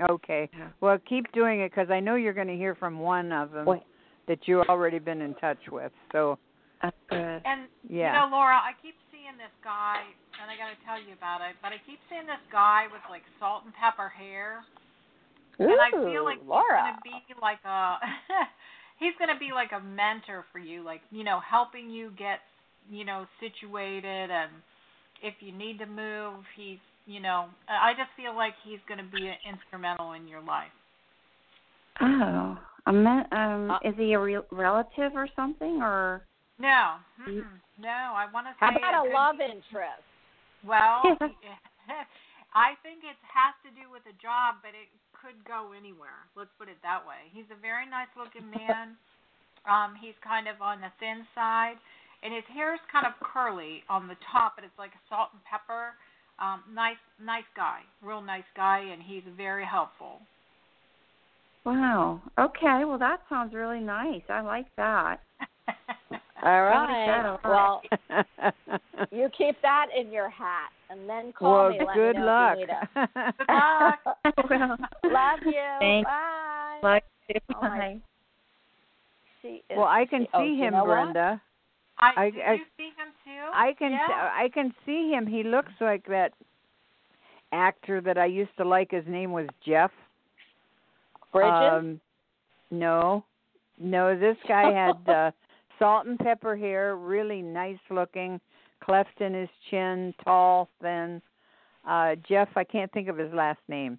Okay. Well, keep doing it because I know you're going to hear from one of them Wait. that you've already been in touch with. So That's good. And yeah. you know, Laura, I keep seeing this guy, and I got to tell you about it. But I keep seeing this guy with like salt and pepper hair, and I feel like Laura. he's gonna be like a [LAUGHS] he's gonna be like a mentor for you, like you know, helping you get you know situated, and if you need to move, he's you know, I just feel like he's gonna be instrumental in your life. Oh, a me- um, Uh, is he a re- relative or something, or? No, mm-mm, no, I want to say. How about it a love be- interest? Well, [LAUGHS] [LAUGHS] I think it has to do with a job, but it could go anywhere. Let's put it that way. He's a very nice looking man. [LAUGHS] Um, he's kind of on the thin side, and his hair is kind of curly on the top, but it's like a salt and pepper. Um, nice, nice guy, real nice guy, and he's very helpful. Wow. Okay. Well, that sounds really nice. I like that. [LAUGHS] All like that right. a lot. Well, [LAUGHS] you keep that in your hat, and then call well, me. Let good me know luck. You need. [LAUGHS] Good luck. well, Love you. Thanks. Bye. like Oh, my- Bye. She is, well, I can she- oh, see you him, know what? Brenda. I, I- did I- you see him too? I can Yeah. I can see him. He looks like that actor that I used to like. His name was Jeff. Bridges. Um, no, no. This guy [LAUGHS] had uh, salt and pepper hair, really nice looking, cleft in his chin, tall, thin. Uh, Jeff, I can't think of his last name,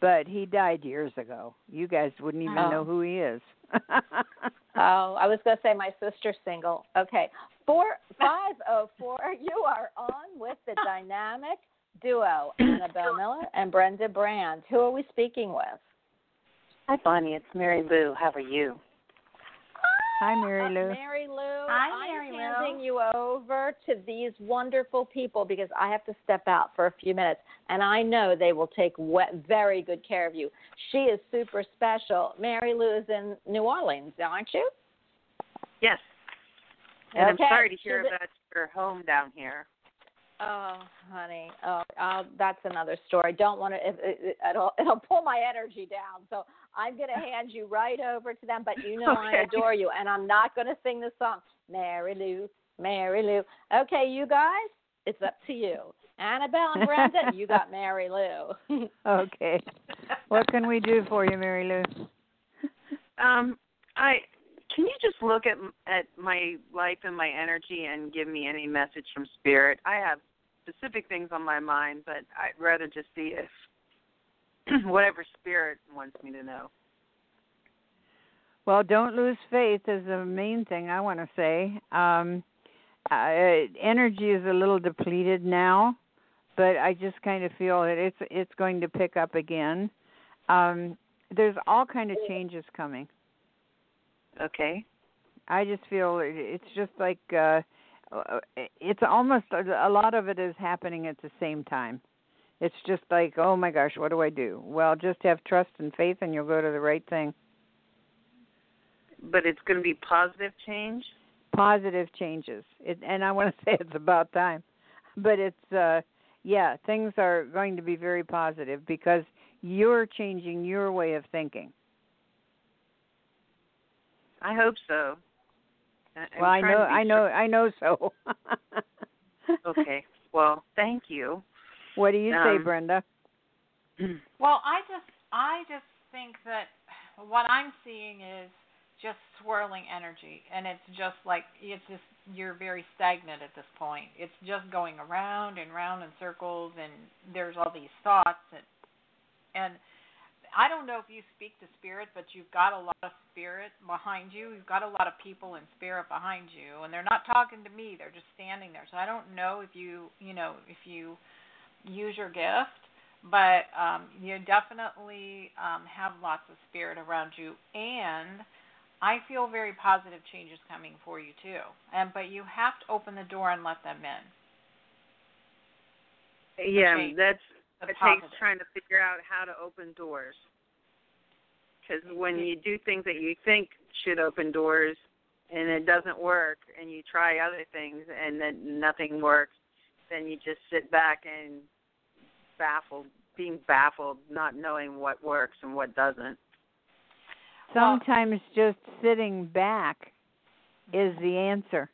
but he died years ago. You guys wouldn't even Oh. know who he is. [LAUGHS] Oh, I was going to say my sister's single. Okay. Four five oh four. [LAUGHS] You are on with the dynamic duo Annabelle Miller and Brenda Brand. Who are we speaking with? Hi, Bonnie. It's Mary Lou. How are you? Hi, Mary Lou. Mary Lou. Hi, I'm Mary Lou. handing you over to these wonderful people because I have to step out for a few minutes, and I know they will take very good care of you. She is super special. Mary Lou is in New Orleans, aren't you? Yes. And Okay. I'm sorry to hear She's about your home down here. Oh, honey. Oh, uh, that's another story. Don't want to. It, it, it'll it'll pull my energy down. So I'm going to hand you right over to them. But you [LAUGHS] know I adore you, and I'm not going to sing the song, Mary Lou, Mary Lou. Okay, you guys, it's up to you. Annabelle and Brenda, you got Mary Lou. [LAUGHS] Okay. What can we do for you, Mary Lou? Um, I can you just look at at my life and my energy and give me any message from spirit? I have specific things on my mind, but I'd rather just see if [CLEARS THROAT] whatever spirit wants me to know. Well, don't lose faith is the main thing I want to say. Um, uh, energy is a little depleted now, but I just kind of feel that it's it's going to pick up again. Um, there's all kind of changes coming. Okay. I just feel it- it's just like uh uh, it's almost a lot of it is happening at the same time. It's just like, oh my gosh, what do I do? Well, just have trust and faith, and you'll go to the right thing. But it's going to be positive change. Positive changes, it, and I want to [LAUGHS] say it's about time. But it's, uh yeah, things are going to be very positive because you're changing your way of thinking. I hope so. I'm well, I know, I know, I know so. [LAUGHS] Okay. Well, thank you. What do you say, Um, Brenda? [CLEARS THROAT] Well, I just I just think that what I'm seeing is just swirling energy and it's just like it's just you're very stagnant at this point. It's just going around and round in circles and there's all these thoughts and and I don't know if you speak to spirit, but you've got a lot of spirit behind you. You've got a lot of people in spirit behind you, and they're not talking to me. They're just standing there. So I don't know if you, you know, if you use your gift, but um, you definitely um, have lots of spirit around you, and I feel very positive changes coming for you too. And but you have to open the door and let them in. Yeah, change. that's it positive. takes trying to figure out how to open doors. Because when you do things that you think should open doors and it doesn't work, and you try other things and then nothing works, then you just sit back and baffled, being baffled, not knowing what works and what doesn't. Well- Sometimes just sitting back is the answer.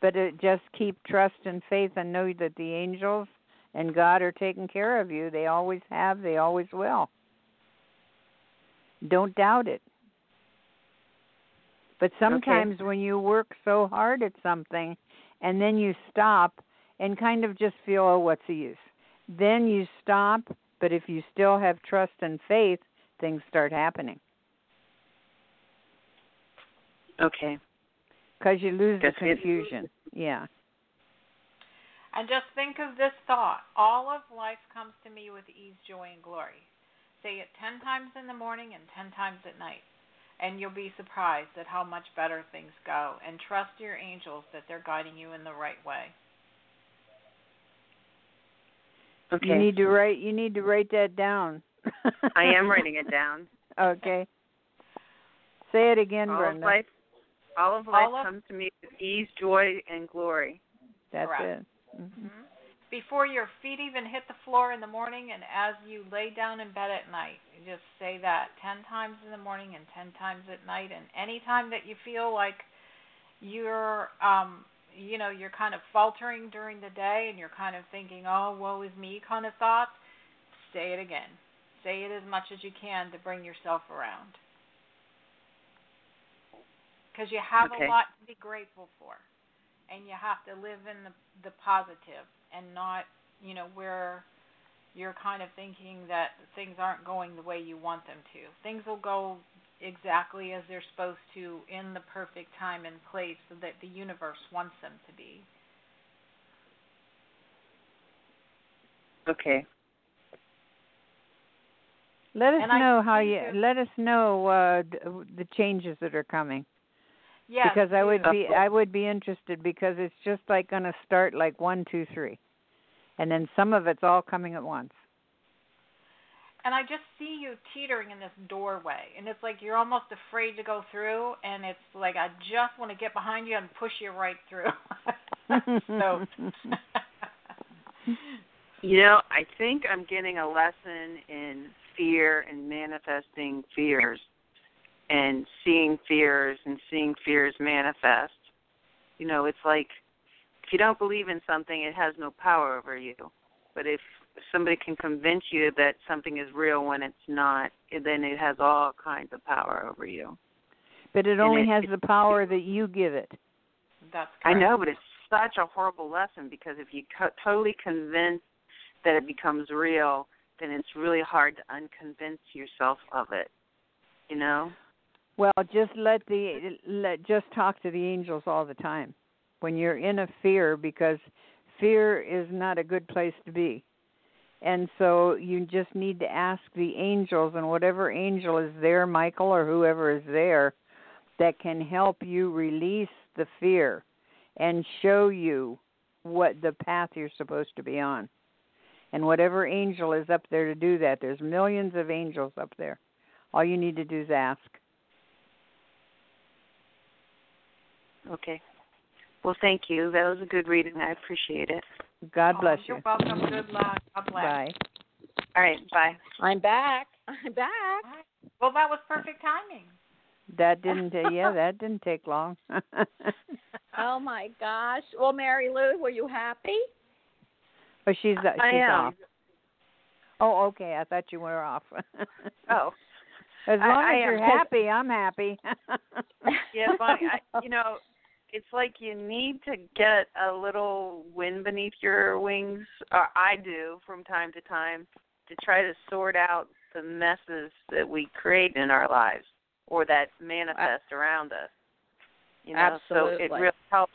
But it just keep trust and faith and know that the angels and God are taking care of you. They always have, they always will. Don't doubt it. But sometimes when you work so hard at something and then you stop and kind of just feel, oh, what's the use? Then you stop, but if you still have trust and faith, things start happening. Okay. because you lose the Guess it- confusion. Yeah. And just think of this thought all of life comes to me with ease, joy, and glory. Say it 10 times in the morning and 10 times at night. And you'll be surprised at how much better things go. And trust your angels that they're guiding you in the right way. Okay. You need to write. You need to write that down. I am [LAUGHS] writing it down. Okay. Say it again, all of life, all of life All of- comes to me with ease, joy, and glory. That's Correct. it. hmm hmm Before your feet even hit the floor in the morning and as you lay down in bed at night, you just say that 10 times in the morning and 10 times at night. And any time that you feel like you're, um, you know, you're kind of faltering during the day and you're kind of thinking, oh, woe is me kind of thoughts, say it again. Say it as much as you can to bring yourself around. Because you have Okay. a lot to be grateful for and you have to live in the the positive and not you know where you're kind of thinking that things aren't going the way you want them to things will go exactly as they're supposed to in the perfect time and place that the universe wants them to be Okay. Let us And I know how think you. Let us know uh, d- the changes that are coming. yes because I would be. I would be interested because it's just like going to start like one, two, three, and then some of it's all coming at once. And i just see you teetering in this doorway and it's like you're almost afraid to go through and it's like i just want to get behind you and push you right through [LAUGHS] so [LAUGHS] You know, I think I'm getting a lesson in fear and manifesting fears and seeing fears and seeing fears manifest. You know, it's like if you don't believe in something, it has no power over you. But if somebody can convince you that something is real when it's not, then it has all kinds of power over you. But it And only it- has the power that you give it. That's I know, but it's such a horrible lesson because if you co- totally convince that it becomes real, then it's really hard to unconvince yourself of it. You know? Well, just let the let just talk to the angels all the time when you're in a fear because fear is not a good place to be. And so you just need to ask the angels and whatever angel is there, Michael or whoever is there that can help you release the fear and show you what the path you're supposed to be on. And whatever angel is up there to do that, there's millions of angels up there. All you need to do is ask. Okay. Well, thank you. That was a good reading. I appreciate it. God Oh, bless You're you. welcome. Good luck. God bless. Bye. All right. Bye. I'm back. [LAUGHS] I'm back. Well, that was perfect timing. That didn't. Uh, yeah, that didn't take long. [LAUGHS] Oh my gosh. Well, Mary Lou, were you happy? oh, she's uh, she's I am. off. Oh, okay. I thought you were off. [LAUGHS] Oh, as long I as you're am. happy, I'm happy. yeah, Bonnie. I, you know, it's like you need to get a little wind beneath your wings. Or I do from time to time to try to sort out the messes that we create in our lives or that manifest around us. You know, so it really helps,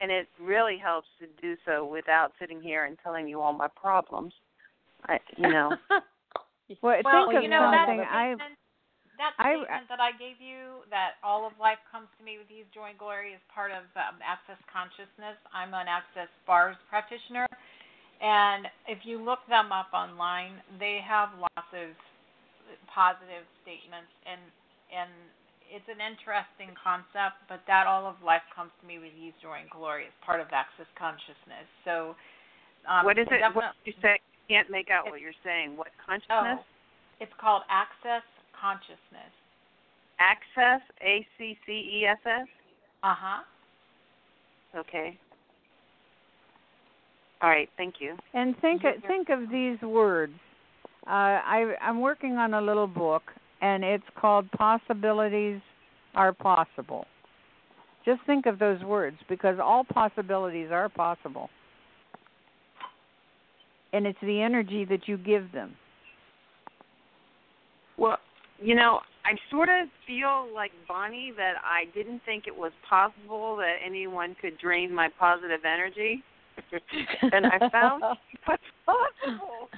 and it really helps to do so without sitting here and telling you all my problems. I, you know. [LAUGHS] well, Well, think of you know that something. I statement, that I- statement that I gave you that all of life comes to me with ease, joy, and glory is part of um, Access Consciousness. I'm an Access Bars practitioner, and if you look them up online, they have lots of positive statements and and it's an interesting concept, but that all of life comes to me with ease, joy, and glory is part of Access Consciousness. So, um, what is it? What you say? Can't make out what you're saying. What consciousness? Oh, it's called Access Consciousness. Access. A C C E S S. Uh huh. Okay. All right. Thank you. and think think of these words. Uh, I I'm working on a little book, and it's called "Possibilities Are Possible." Just think of those words because all possibilities are possible, and it's the energy that you give them. Well, you know, I sort of feel like Bonnie that I didn't think it was possible that anyone could drain my positive energy, and I found [LAUGHS] what's possible.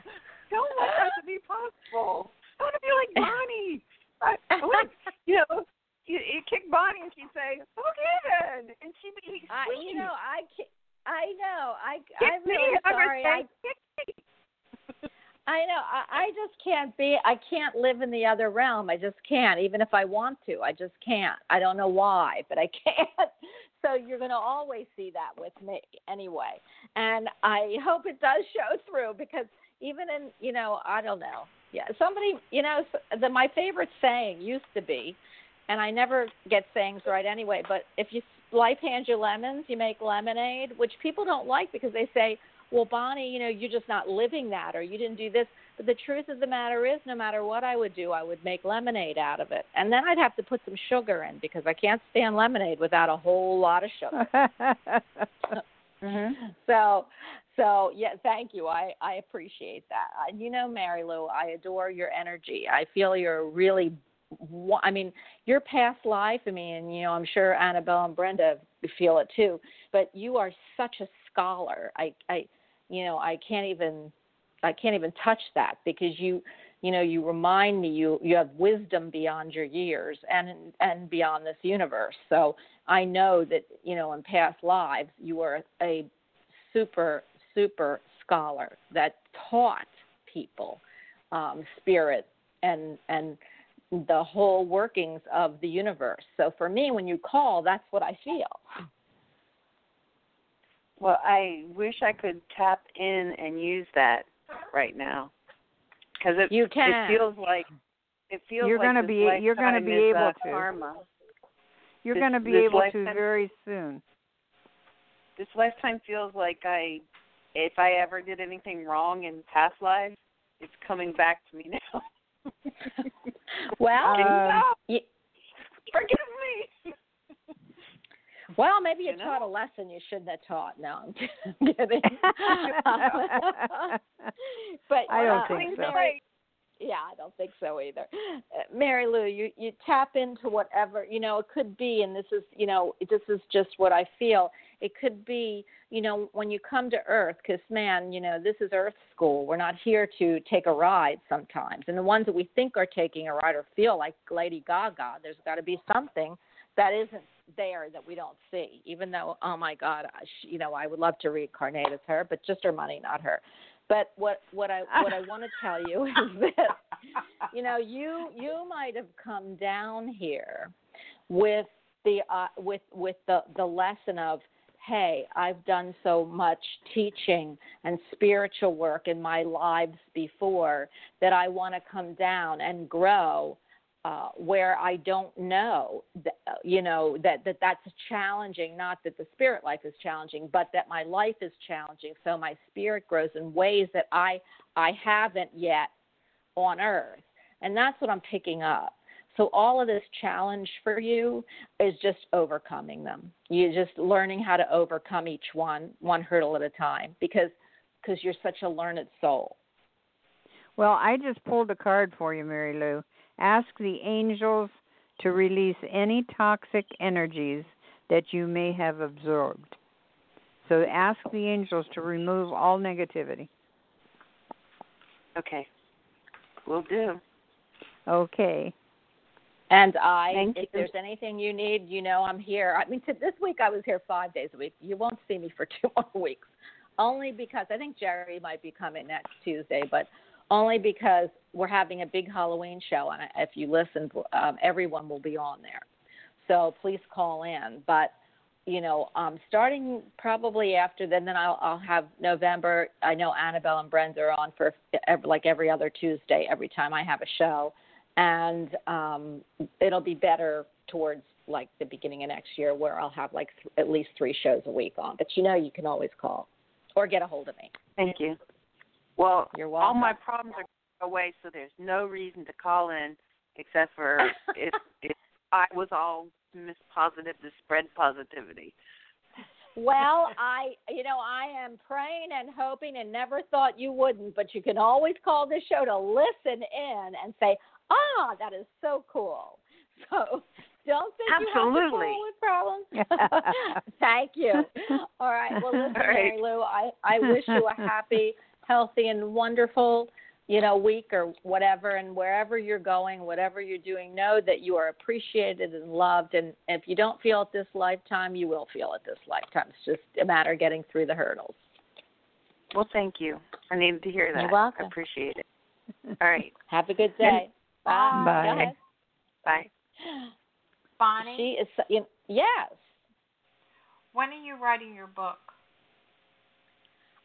Don't want that to be possible. I want to be like Bonnie. I, I want, you know, you, you kick Bonnie and she'd say, "Okay then," and she'd be I, you know, I I know. I Kick I'm me, really would sorry. I "Kick me." [LAUGHS] I know. I, I just can't be. I can't live in the other realm. I just can't. Even if I want to, I just can't. I don't know why, but I [LAUGHS] can't. So you're going to always see that with me anyway. And I hope it does show through because even in you know I don't know. Yeah, somebody you know the my favorite saying used to be, and I never get sayings right anyway. But if you life hands you lemons, you make lemonade, which people don't like because they say well, Bonnie, you know, you're just not living that or you didn't do this. But the truth of the matter is, no matter what I would do, I would make lemonade out of it. And then I'd have to put some sugar in because I can't stand lemonade without a whole lot of sugar. [LAUGHS] Mm-hmm. So, so yeah, thank you. I I appreciate that. And you know, Mary Lou, I adore your energy. I feel you're really. I mean, your past life. I mean, you know, I'm sure Annabelle and Brenda feel it too. But you are such a scholar. I I, you know, I can't even. I can't even touch that because you you know you remind me you you have wisdom beyond your years and and beyond this universe so i know that you know in past lives you were a super super scholar that taught people um spirit and and the whole workings of the universe so for me when you call that's what i feel Well, I wish I could tap in and use that right now because it You can. it feels like it feels You're like gonna this be- you're gonna lifetime be able uh, to. karma. You're going to be able to very soon. This lifetime feels like I, if I ever did anything wrong in past lives, it's coming back to me [LAUGHS] now. Well, Um, y- Forgive me. Well, maybe you, You know? taught a lesson you shouldn't have taught. No, I'm [LAUGHS] kidding. [LAUGHS] but I don't uh, think so. Mary, yeah, I don't think so either. Uh, Mary Lou, you you tap into whatever you know. It could be, and this is you know this is just what I feel. It could be you know when you come to Earth, because man, you know this is Earth school. We're not here to take a ride sometimes, and the ones that we think are taking a ride or feel like Lady Gaga, there's got to be something that isn't there that we don't see. Even though, oh my God, I, you know, I would love to reincarnate as her, but just her money, not her. But what what I what I [LAUGHS] want to tell you is this: you know, you you might have come down here with the uh, with with the the lesson of hey i've done so much teaching and spiritual work in my lives before that i want to come down and grow uh, where I don't know, that, uh, you know, that, that that's challenging. Not that the spirit life is challenging, but that my life is challenging. So my spirit grows in ways that I I haven't yet on Earth, and that's what I'm picking up. So all of this challenge for you is just overcoming them. You're just learning how to overcome each one, one hurdle at a time, because because you're such a learned soul. Well, I just pulled a card for you, Mary Lou. Ask the angels to release any toxic energies that you may have absorbed. So ask the angels to remove all negativity. Okay. Will do. Okay. And I, Thank if you. there's anything you need, you know I'm here. I mean, to, this week I was here five days a week. You won't see me for [LAUGHS] two more weeks, only because I think Jerry might be coming next Tuesday, but only because we're having a big Halloween show, and if you listen, um, everyone will be on there. So please call in. But you know, um, starting probably after then, then I'll, I'll have November. I know Annabelle and Brenda are on for like every other Tuesday, every time I have a show, and um, it'll be better towards like the beginning of next year, where I'll have like th- at least three shows a week on. But you know, you can always call or get a hold of me. Thank you. Well, You're all my problems are away, so there's no reason to call in except for [LAUGHS] if if I was all miss positive to spread positivity. Well, [LAUGHS] I, you know, I am praying and hoping and never thought you wouldn't, but you can always call this show to listen in and say, ah, that is so cool. [LAUGHS] So don't think you have Absolutely. to fool with problems. Thank you. All right. Well, listen, All right. Mary Lou, I, I wish you a happy, healthy, and wonderful, you know, week or whatever, and wherever you're going, whatever you're doing, know that you are appreciated and loved. And if you don't feel it this lifetime, you will feel it this lifetime. It's just a matter of getting through the hurdles. Well, thank you. I needed to hear that. You're welcome. I appreciate it. All right. [LAUGHS] Have a good day. Bye. Bye. Go. Bye. Bonnie, She is. You know, yes. when are you writing your book?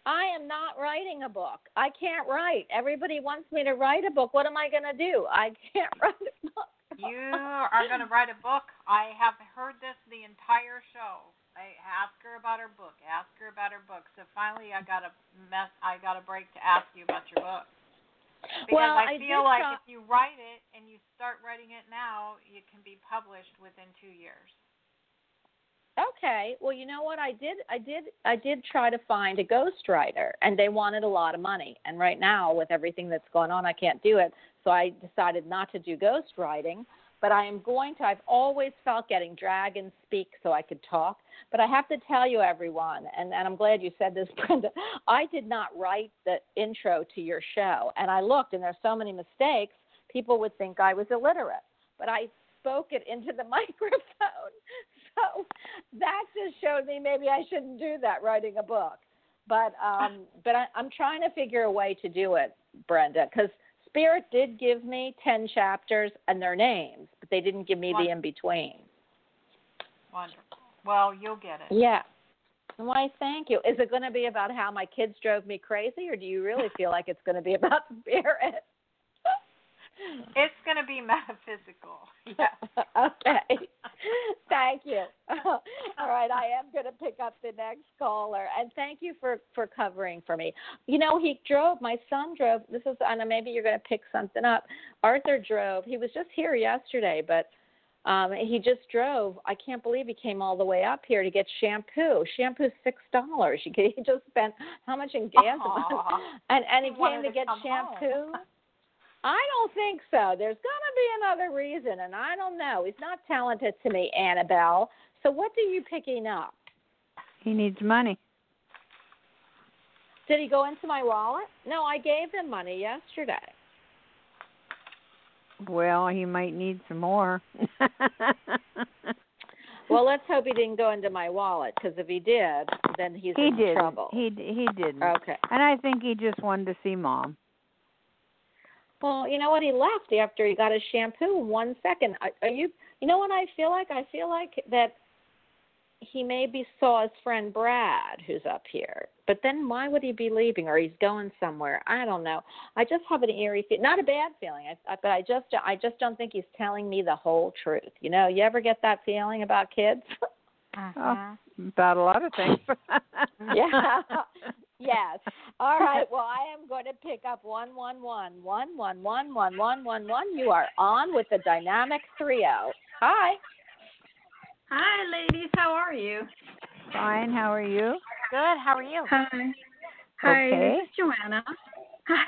I am not writing a book. I can't write. Everybody wants me to write a book. What am I going to do? I [LAUGHS] can't write a book. You are going to write a book. I have heard this the entire show. I ask her about her book. Ask her about her book. So finally, I got a mess. I got a break to ask you about your book. Because Well, I I feel did like try- if you write it and you start writing it now, it can be published within two years. Okay. Well, you know what I did? I did. I did try to find a ghostwriter, and they wanted a lot of money. And right now, with everything that's going on, I can't do it. So I decided not to do ghostwriting. But I am going to. I've always felt getting Dragon Speak so I could talk. But I have to tell you, everyone, and, and I'm glad you said this, [LAUGHS] Brenda. I did not write the intro to your show, and I looked, and there's so many mistakes. People would think I was illiterate, but I spoke it into the [LAUGHS] microphone. So [LAUGHS] that just showed me maybe I shouldn't do that writing a book. But um, [LAUGHS] but I, I'm trying to figure a way to do it, Brenda, because Spirit did give me ten chapters and their names, but they didn't give me the in between. Wonderful. Well, you'll get it. Yeah. Why, thank you. Is it going to be about how my kids drove me crazy, or do you really [LAUGHS] feel like it's going to be about spirit? [LAUGHS] It's going to be [LAUGHS] metaphysical. Yeah. [LAUGHS] okay. Thank you. All right, I am going to pick up the next caller, and thank you for for covering for me. You know, he drove. My son drove. This is, and maybe you're going to pick something up. Arthur drove. He was just here yesterday, but um he just drove. I can't believe he came all the way up here to get shampoo. Shampoo's six dollars. He he just spent how much in gas? And and he He came to to get shampoo. I don't think so. There's gonna be another reason, and I don't know. He's not talented to me, Annabelle. So what are you picking up? He needs money. Did he go into my wallet? No, I gave him money yesterday. Well, he might need some more. [LAUGHS] Well, let's hope he didn't go into my wallet, because if he did, then he's he in didn't. trouble. He he didn't. Okay. And I think he just wanted to see mom. Well, you know what? He left after he got his shampoo one second. Are, are you? You know what I feel like? I feel like that he maybe saw his friend Brad, who's up here. But then why would he be leaving? Or he's going somewhere? I don't know. I just have an eerie feel. Not a bad feeling, I, I, but I just I just don't think he's telling me the whole truth. You know, you ever get that feeling about kids? Uh-huh. Oh, about a lot of things. [LAUGHS] yeah. Yes. All right. Well, I am going to pick up one one one one one one one one one one. You are on with the dynamic trio. Hi. Hi, ladies. How are you? Fine. How are you? Good. How are you? Hi. Hi, Okay. this is Joanna. [LAUGHS] Hi.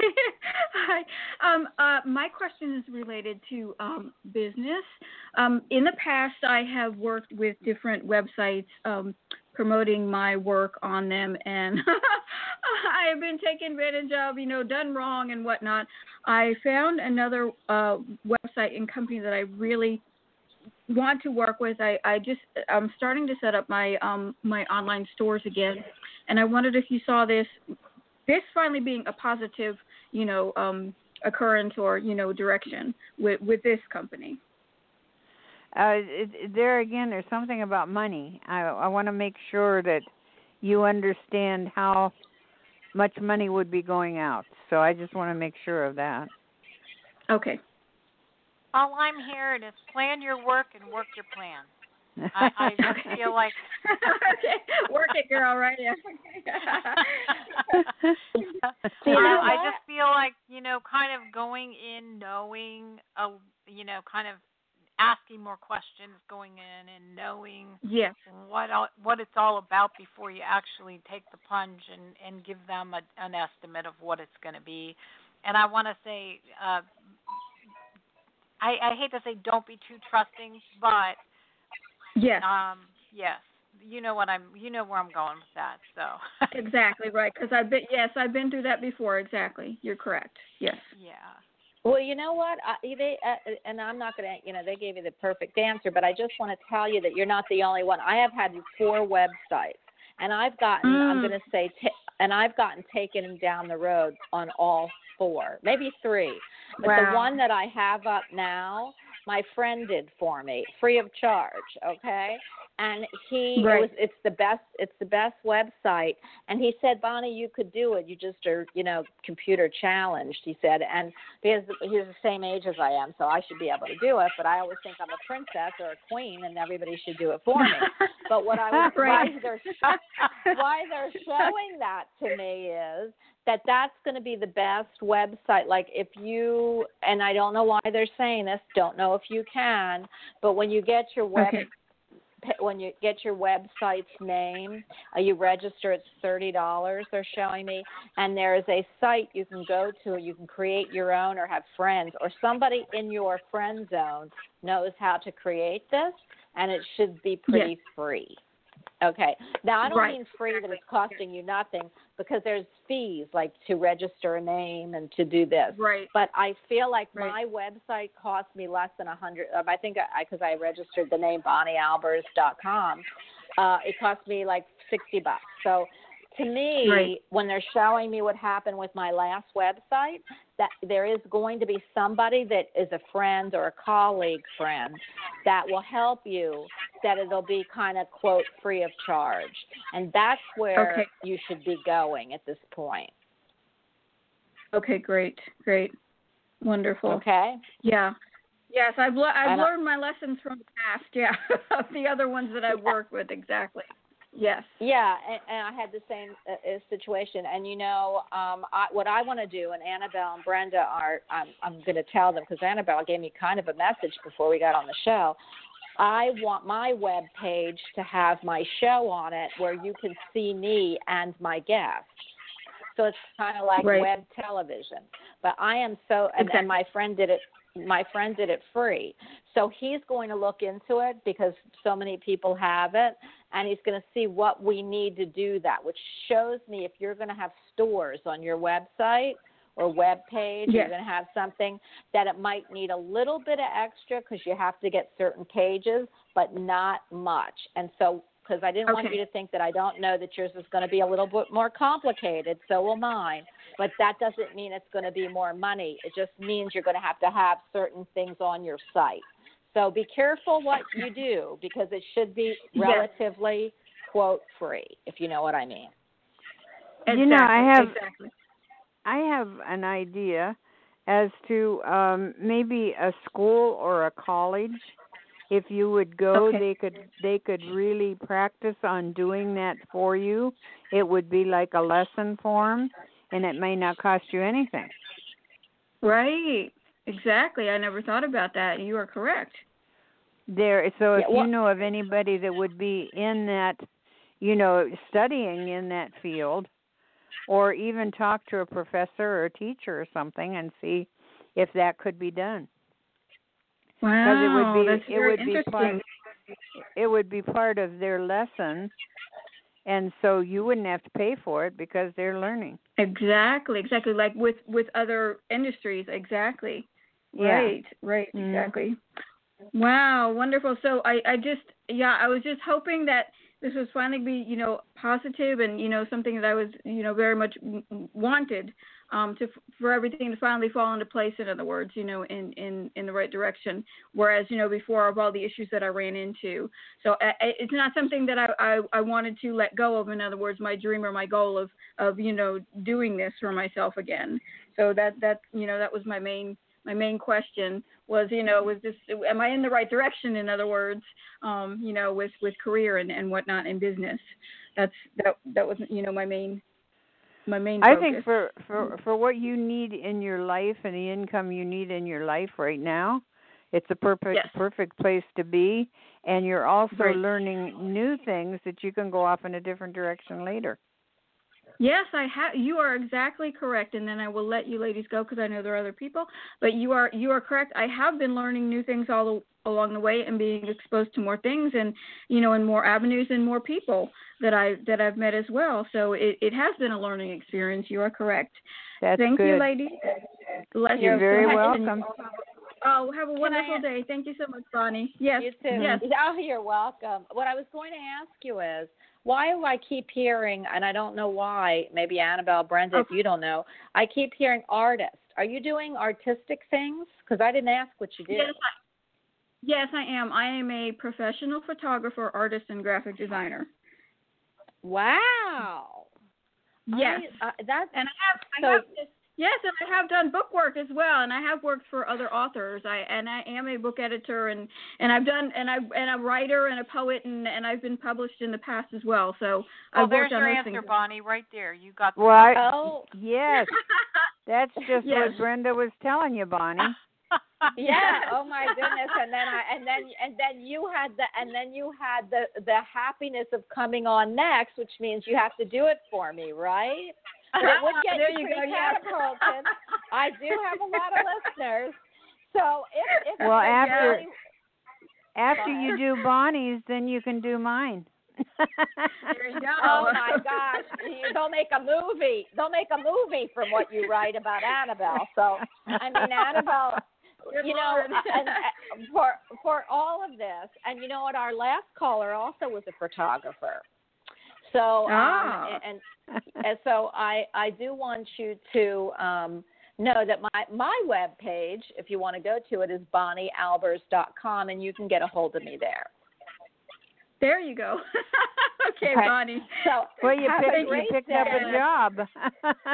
Hi. Um, uh, my question is related to um, business. Um, in the past, I have worked with different websites um, promoting my work on them, and [LAUGHS] I have been taken advantage of, you know, done wrong and whatnot. I found another uh, website and company that I really want to work with. I, I just I'm starting to set up my um my online stores again, and I wondered if you saw this this finally being a positive you know um occurrence or you know direction with with this company. Uh, it, it- there again, there's something about money. I I want to make sure that you understand how much money would be going out. So I just want to make sure of that. Okay. All I'm hearing is plan your work and work your plan. I, I [LAUGHS] just feel like [LAUGHS] okay, work it, girl. Right? Yeah. you know I, I just feel like you know, kind of going in knowing, a, you know, kind of asking more questions, going in and knowing yes. what all, what it's all about before you actually take the plunge and and give them a, an estimate of what it's going to be. And I want to say, uh, I, I hate to say, don't be too trusting, but Yes. um, yes, you know what I'm, you know where I'm going with that. So [LAUGHS] Exactly right. Because I've been yes, I've been through that before. Exactly. You're correct. Yes. yeah. Well, you know what? I, they uh, and I'm not going to, you know, they gave you the perfect answer, but I just want to tell you that you're not the only one. I have had four websites, and I've gotten, I'm Mm. going to say, t- and I've gotten taken down the road on all four, maybe three. But the one that I have up now, my friend did for me, free of charge. Okay, and he, Right. it was, it's the best, it's the best website. And he said, Bonnie, you could do it. You just are, you know, computer challenged. He said, and because he's the same age as I am, so I should be able to do it. But I always think I'm a princess or a queen, and everybody should do it for me. But what I [LAUGHS] was Right. why they're why [LAUGHS] they're showing that to me is that that's going to be the best website. Like if you and I don't know why they're saying this, don't know if you can, but when you get your web Okay. when you get your website's name, uh, you register. It's thirty dollars. They're showing me, and there is a site you can go to. You can create your own or have friends, or somebody in your friend zone knows how to create this, and it should be pretty free. Okay. Now I don't Right. mean free that it's costing you nothing because there's fees like to register a name and to do this. Right. But I feel like Right. my website cost me less than a hundred. Um, I think I because I registered the name BonnieAlbers.com, uh, it cost me like sixty bucks. So to me, Right. when they're showing me what happened with my last website, that there is going to be somebody that is a friend or a colleague friend that will help you. That it'll be kind of quote free of charge, and that's where Okay. you should be going at this point. Okay, great, great, wonderful. Okay. Yeah. Yes, I've le- I've learned my lessons from the past. Yeah, [LAUGHS] the other ones that I've worked with. Exactly. Yes. Yeah, and, and I had the same uh, uh, situation. And you know, um, I, what I want to do, and Annabelle and Brenda are, I'm, I'm going to tell them because Annabelle gave me kind of a message before we got on the show. I want my web page to have my show on it, where you can see me and my guests. So it's kind of like Right. web television. But I am so, and, Exactly. and my friend did it. My friend did it free. So he's going to look into it because so many people have it and he's going to see what we need to do that, which shows me if you're going to have stores on your website or web page, you're going to have something that it might need a little bit of extra because you have to get certain pages, but not much. And so, because I didn't want you to think that I don't know that yours is going to be a little bit more complicated, so will mine. But that doesn't mean it's going to be more money. It just means you're going to have to have certain things on your site. So be careful what you do because it should be Yes. relatively quote free, if you know what I mean. You know, I have- exactly. I have an idea as to um maybe a school or a college if you would go Okay. they could they could really practice on doing that for you it would be like a lesson form and it may not cost you anything Right. Exactly. I never thought about that. You are correct. There so if Yeah, well- you know of anybody that would be in that you know studying in that field or even talk to a professor or a teacher or something and see if that could be done Wow. it would be that's it very would be interesting. part it would be part of their lesson and so you wouldn't have to pay for it because they're learning Exactly, exactly. Like with with other industries, exactly. Yeah. Right, right, Mhm. exactly. Wow, wonderful. So I I just yeah, I was just hoping that this was finally be you know positive and you know something that I was you know very much wanted um to for everything to finally fall into place. In other words, you know in in in the right direction. Whereas you know before of all the issues that I ran into, so I- it's not something that I, I I wanted to let go of. In other words, my dream or my goal of of you know doing this for myself again. So that that you know that was my main my main question was you know was this am I in the right direction? In other words, um, you know with with career and and whatnot in business. That's that that was you know my main my main. i think for for for what you need in your life and the income you need in your life right now it's a perfect Yes. perfect place to be and you're also Right. learning new things that you can go off in a different direction later Yes, I have. You are exactly correct, and then I will let you ladies go because I know there are other people. But you are you are correct. I have been learning new things all the, along the way and being exposed to more things, and you know, and more avenues and more people that I that I've met as well. So it it has been a learning experience. You are correct. that's Thank good you, ladies. Bless You're you. very welcome. Oh, have a wonderful I- day. Thank you so much, Bonnie. Yes. You too. Yes. [LAUGHS] Oh, you're welcome. What I was going to ask you is why do I keep hearing, and I don't know why, maybe Annabelle, Brenda, if you don't know, I keep hearing artist. Are you doing artistic things? Because I didn't ask what you do. Yes, I, yes, I am. I am a professional photographer, artist, and graphic designer. Wow. Yes. I, uh, that's and I have, I So- have yes, and I have done book work as well, and I have worked for other authors. I and I am a book editor, and and I've done and I and a writer and a poet, and and I've been published in the past as well. So Well, I've there's worked on your those answer, things. Bonnie, right there. You got the well I, oh yes [LAUGHS] that's just Yes. what brenda was telling you bonnie [LAUGHS] yeah. Oh my goodness. And then I and then and then you had the and then you had the the happiness of coming on next, which means you have to do it for me, right? But it would get There you you pretty go, yes. catapulted. I do have a lot of listeners. So if if Well, after- really- after you do bonnie's then you can do mine There you [LAUGHS] go. Oh my gosh! You- They'll make a movie. They'll make a movie from what you write about Annabelle. So I mean, Annabelle, Good you know, and, and for for all of this, and you know what? Our last caller also was a photographer. So Ah. um, and, and so I I do want you to um, know that my my web page, if you want to go to it, is bonniealbers.com, and you can get a hold of me there. There you go. [LAUGHS] okay, Okay. Bonnie. So Well, you have a picked you great picked up a job. [LAUGHS]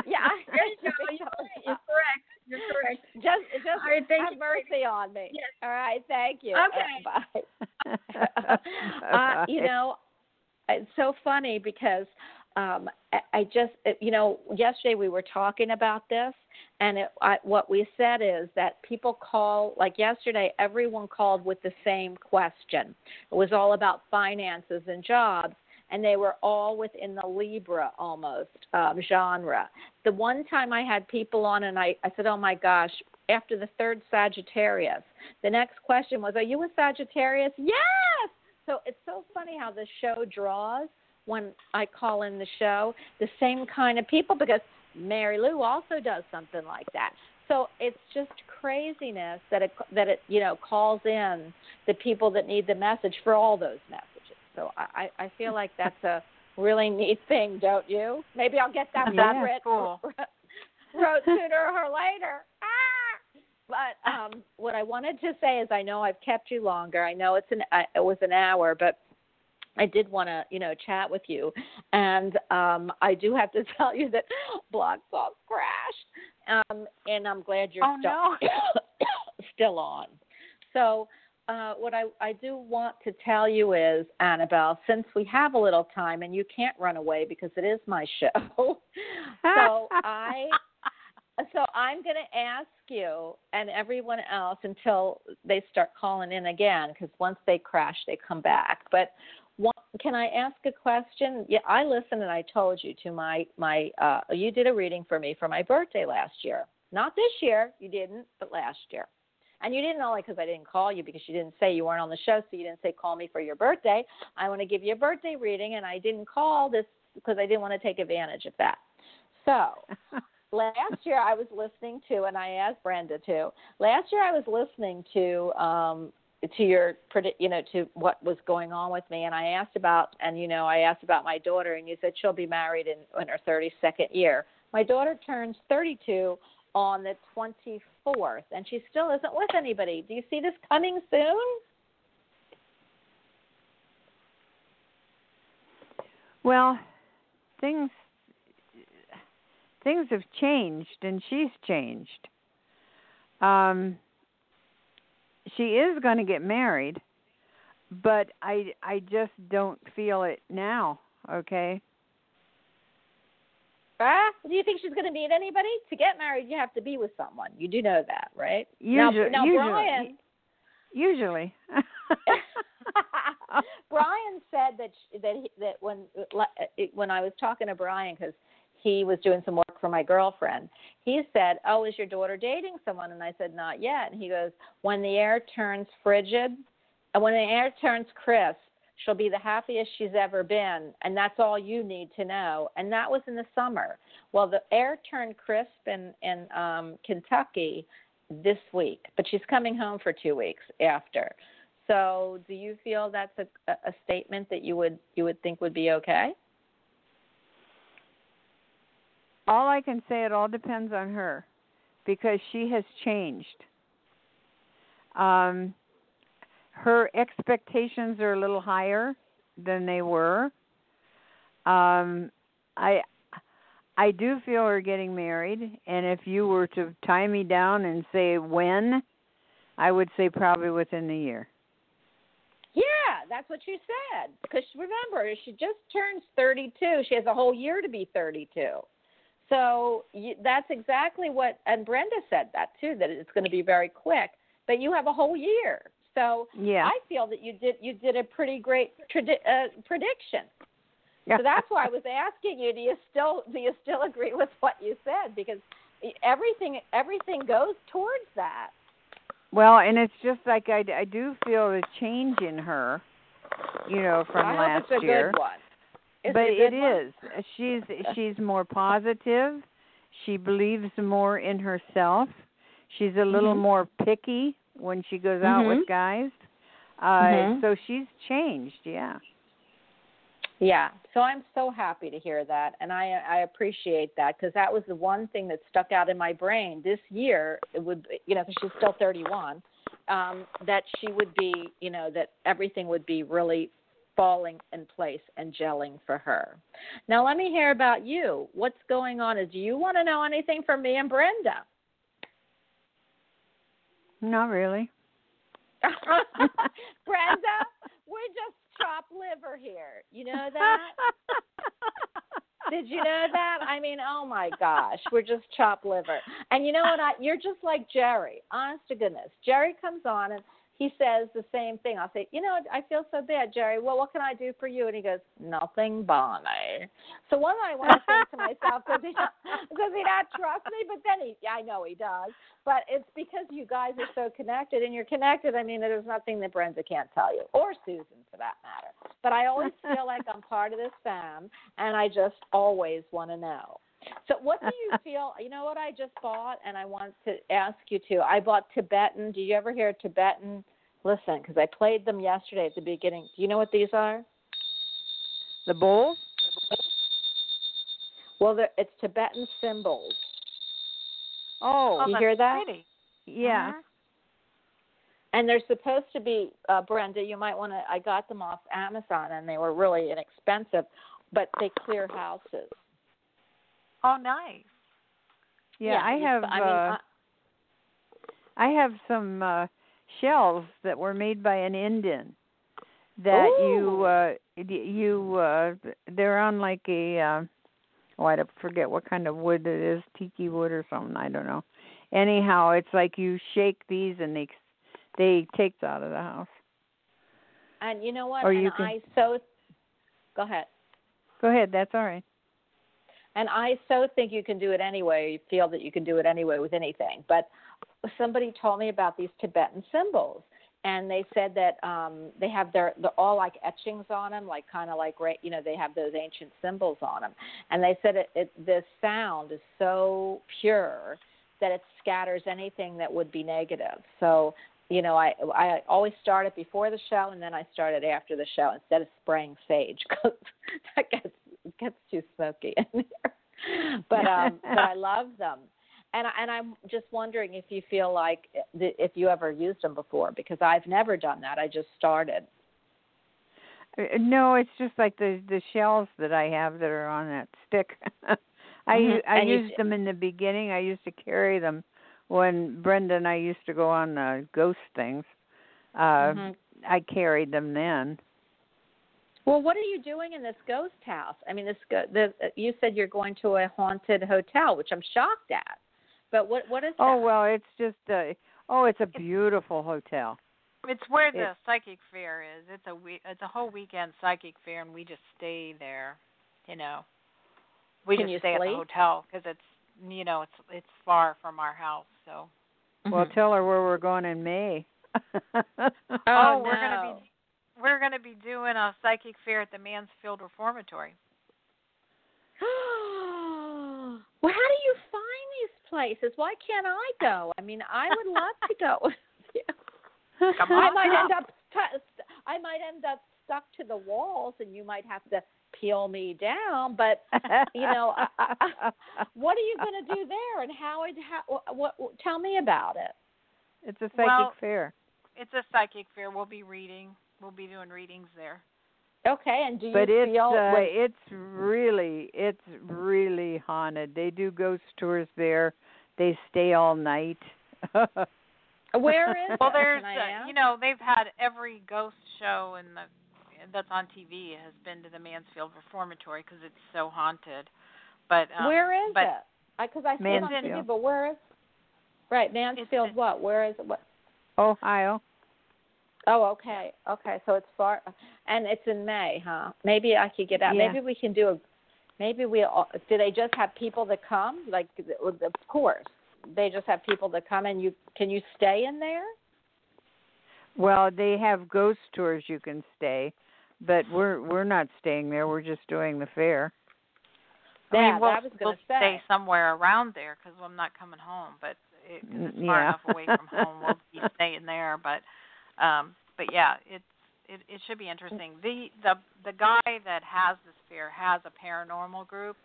Yeah, There you go. You're, you're correct. You're correct. just just All right, thank have you. mercy on me. Yes. All right, thank you. Okay. Uh, [LAUGHS] bye. uh, you know, it's so funny because um, I, just, you know, yesterday we were talking about this, and it, I, what we said is that people call, like yesterday, everyone called with the same question. It was all about finances and jobs. And they were all within the Libra almost um, genre. The one time I had people on, and I, I said, "Oh my gosh!" After the third Sagittarius, the next question was, "Are you a Sagittarius?" Yes. So it's so funny how the show draws when I call in the show the same kind of people because Mary Lou also does something like that. So it's just craziness that it that it you know calls in the people that need the message for all those messages. So I I I feel [LAUGHS] like that's a really neat thing, don't you? Maybe I'll get that Yeah, cool. [LAUGHS] wrote sooner or later. Ah! But [LAUGHS] um, what I wanted to say is, I know I've kept you longer. I know it's an I, it was an hour, but I did want to, you know, chat with you, and um, I do have to [LAUGHS] tell you that Blog Talk crashed, um, and I'm glad you're Oh, still [COUGHS] still on. So. Uh, what I, I do want to tell you is, Annabelle, since we have a little time and you can't run away because it is my [LAUGHS] show, so I so I'm going to ask you and everyone else until they start calling in again because once they crash, they come back. But one, can I ask a question? Yeah, I listened and I told you to my my. Uh, you did a reading for me for my birthday last year. Not this year, you didn't, but last year. And you didn't only because I didn't call you because you didn't say you weren't on the show, so you didn't say call me for your birthday. I want to give you a birthday reading, and I didn't call this because I didn't want to take advantage of that. So [LAUGHS] last year I was listening to, and I asked Brenda too. Last year I was listening to um, to your you know to what was going on with me, and I asked about, and you know I asked about my daughter, and you said she'll be married in, in her 32nd year. My daughter turns 32 on the 24th, and she still isn't with anybody. Do you see this coming soon? Well, things things have changed and she's changed. Um she is going to get married, but I I just don't feel it now, okay? Ah, do you think she's going to meet anybody? To get married, you have to be with someone. You do know that, right? now, Usually- now usually. Brian, Usually. [LAUGHS] Brian said that sh- that he, that when when I was talking to Brian because he was doing some work for my girlfriend, he said, "Oh, is your daughter dating someone?" And I said, "Not yet." And he goes, "When the air turns frigid, and when the air turns crisp, she'll be the happiest she's ever been, and that's all you need to know." And that was in the summer. Well, the air turned crisp in in um, Kentucky this week, but she's coming home for two weeks after. So, do you feel that's a, a statement that you would you would think would be okay? All I can say it all depends on her because she has changed. Um her expectations are a little higher than they were. Um I I do feel her getting married and if you were to tie me down and say when, I would say probably within the year. Yeah, that's what you said. Because remember, she just turns 32. She has a whole year to be 32. So you, that's exactly what, and Brenda said that too, that it's going to be very quick. But you have a whole year. So Yeah. I feel that you did you did a pretty great tradi- uh, prediction. Yeah. So that's why I was asking you. Do you still do you still agree with what you said? Because everything everything goes towards that. Well, and it's just like I, I do feel a change in her, you know, from I last hope it's a year. good one. Is but it good one? is. She's she's more positive. She believes more in herself. She's a little Mhm. more picky when she goes out Mhm. with guys. Uh Mhm. so she's changed, yeah. Yeah, so I'm so happy to hear that, and I I appreciate that because that was the one thing that stuck out in my brain this year. It would, you know, she's still 31, um, that she would be, you know, that everything would be really falling in place and gelling for her. Now, let me hear about you. What's going on? Do you want to know anything from me and Brenda? Not really. [LAUGHS] Brenda, we're just chopped liver here. You know that? [LAUGHS] Did you know that? I mean, oh my gosh, we're just chopped liver. And you know what? I you're just like Jerry. Honest to goodness, Jerry comes on and he says the same thing. I'll say, you know, I feel so bad, Jerry. Well, what can I do for you? And he goes, nothing, Bonnie. So what I want to think to myself, [LAUGHS] does he, does he not trust me? But then he, I know he does. But it's because you guys are so connected, and you're connected. I mean, there's nothing that Brenda can't tell you, or Susan for that matter. But I always feel like I'm part of this fam, and I just always want to know. So, what do you [LAUGHS] feel? You know what I just bought, and I want to ask you to. I bought Tibetan. Do you ever hear Tibetan? Listen, because I played them yesterday at the beginning. Do you know what these are? The bowls? Well, they're- it's Tibetan cymbals. Oh, oh you hear that? Pretty. yeah. Mhm. And they're supposed to be, uh, Brenda. You might want to. I got them off Amazon, and they were really inexpensive, but they clear houses. Oh, nice. Yeah, I have I mean, uh, I have some uh shells that were made by an Indian that you uh you uh they're on like a uh oh I forget what kind of wood it is, tiki wood or something, I don't know. Anyhow, it's like you shake these and they they take it out of the house. and you know what? Or and you can- I so. Go ahead. Go ahead, that's all right. And I so think you can do it anyway. You feel that you can do it anyway with anything. But somebody told me about these Tibetan cymbals, and they said that um, they have their they're all like etchings on them, like kind of like you know, they have those ancient symbols on them. And they said it, it the sound is so pure that it scatters anything that would be negative. So you know, I I always start it before the show, and then I start it after the show instead of spraying sage [LAUGHS] because that gets it gets too smoky in there. [LAUGHS] But um, but I [LAUGHS] love them, and I- and I'm just wondering if you feel like th- if you ever used them before because I've never done that. I just started. Uh, No, it's just like the the shells that I have that are on that stick. [LAUGHS] I Mhm. u I And used them in the beginning. I used to carry them when Brenda and I used to go on uh, ghost things. Uh Mhm. I carried them then. Well, what are you doing in this ghost house? I mean, this go- the you said you're going to a haunted hotel, which I'm shocked at. But what what is Oh that? well, it's just uh oh, it's a beautiful hotel. It's where the It- psychic fair is. It's a we- it's a whole weekend psychic fair, and we just stay there. You know, we Can just you stay at the hotel because it's you know it's it's far from our house. So Well, Mhm. tell her where we're going in May. [LAUGHS] Oh, we're gonna no. be we're gonna be doing a psychic fair at the Mansfield Reformatory. [GASPS] well, how do you find these places? Why can't I go? I mean, I would love to go with you. [LAUGHS] Come I might up. end up stu- I might end up stuck to the walls, and you might have to peel me down. But you know, I, I, what are you going to do [LAUGHS] there, and how? It, how what, what? Tell me about it. it's a psychic Well- fair. It's a psychic fair. We'll be reading. We'll be doing readings there. Okay, and do you But it's feel? uh, wait, it's really it's really haunted. They do ghost tours there. They stay all night. [LAUGHS] where is it? Well, there's Can uh, you know they've had every ghost show in the that's on TV has been to the Mansfield Reformatory because it's so haunted. But um, where is but it? Because I, see it on Mansfield. TV, but where is? Right, Mansfield. in- what? Where is it? What? Ohio. Oh, okay, okay. So it's far, and it's in May, huh? Maybe I could get out. Yeah. Maybe we can do a. Maybe we. all Do they just have people that come? Like, of course, they just have people that come, and you can you stay in there? Well, they have ghost tours you can stay, but we're we're not staying there. We're just doing the fair. I mean, we'll, I was we'll gonna say. stay somewhere around there because I'm not coming home. But it, 'cause it's far yeah. enough away from home, we'll be [LAUGHS] staying there. But um, but yeah, it's it it should be interesting. The the the guy that has this fair has a paranormal group,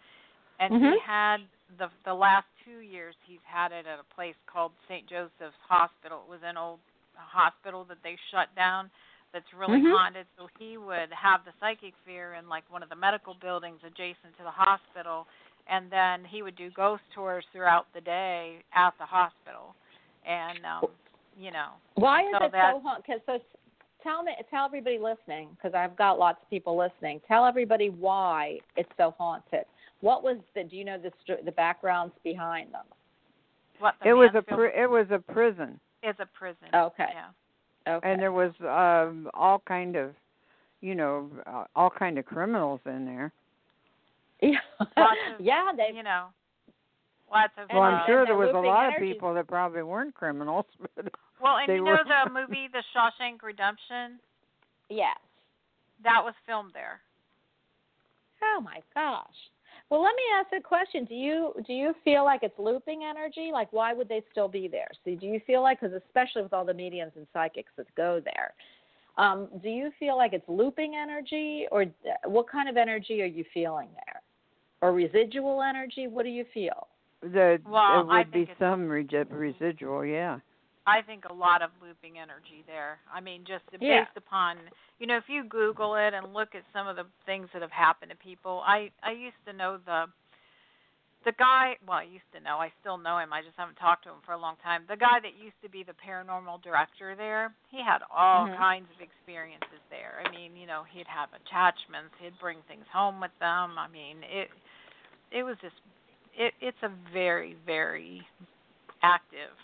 and he Mhm. had the the last two years he's had it at a place called St. Joseph's Hospital. It was an old hospital that they shut down. That's really Mhm. haunted. So he would have the psychic fear in like one of the medical buildings adjacent to the hospital, and then he would do ghost tours throughout the day at the hospital, and um, you know Why is So it that- so haunted? Because so tell me, tell everybody listening, because I've got lots of people listening. Tell everybody why it's so haunted. What was the? Do you know the st- the backgrounds behind them? what the it was a pri- it was a prison, is a prison. Okay. Yeah. Okay. and there was um all kind of, you know, uh, all kind of criminals in there. yeah, [LAUGHS] of- yeah, they. you know, lots of. Well, And, I'm uh, sure there was a looping lot of people that probably weren't criminals. [LAUGHS] But well, and you know were- the [LAUGHS] movie The Shawshank Redemption Yes. that was filmed there. Oh my gosh. Well, let me ask a question. Do you do you feel like it's looping energy? Like, why would they still be there? So, do you feel like, because especially with all the mediums and psychics that go there, um, do you feel like it's looping energy, or what kind of energy are you feeling there, or residual energy? What do you feel? The Well, there I would be some regi- residual, yeah. I think a lot of looping energy there. I mean, just Yeah. based upon, you know, if you Google it and look at some of the things that have happened to people. I I used to know the the guy. Well, I used to know. I still know him. I just haven't talked to him for a long time. The guy that used to be the paranormal director there. He had all Mhm. kinds of experiences there. I mean, you know, he'd have attachments. He'd bring things home with them. I mean, it it was just it it's a very very active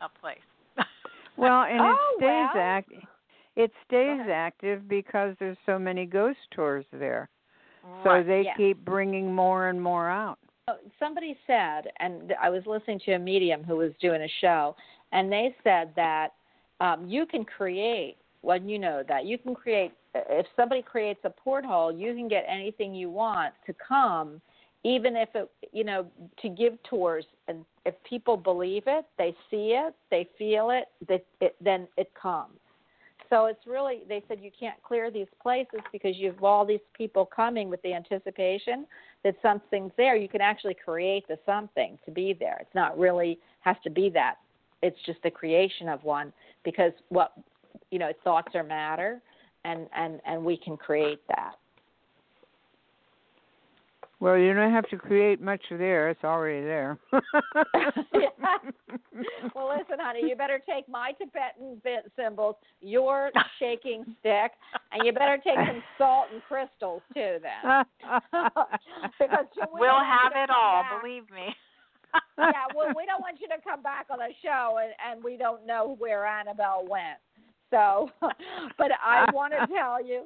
a place. [LAUGHS] Well, and Oh, it stays well. act it stays active because there's so many ghost tours there. So they yes. keep bringing more and more out. Oh, somebody said, and I was listening to a medium who was doing a show, and they said that um, you can create. Well, you know that you can create. If somebody creates a porthole, you can get anything you want to come, even if it, you know, to give tours. And if people believe it, they see it, they feel it, that it, then it comes. So it's really, they said you can't clear these places because you have all these people coming with the anticipation that something's there. You can actually create the something to be there. It's not really has to be that. It's just the creation of one because what you know, thoughts are matter, and and and we can create that. Well, you don't have to create much there; it's already there. [LAUGHS] well, listen, honey, you better take my Tibetan bit cymbals, your [LAUGHS] shaking stick, and you better take some salt and crystals too. Then, [LAUGHS] because we don't we'll have it all, back. believe me. yeah, well, we don't want you to come back on the show and, and we don't know where Annabelle went. So, but I want to tell you,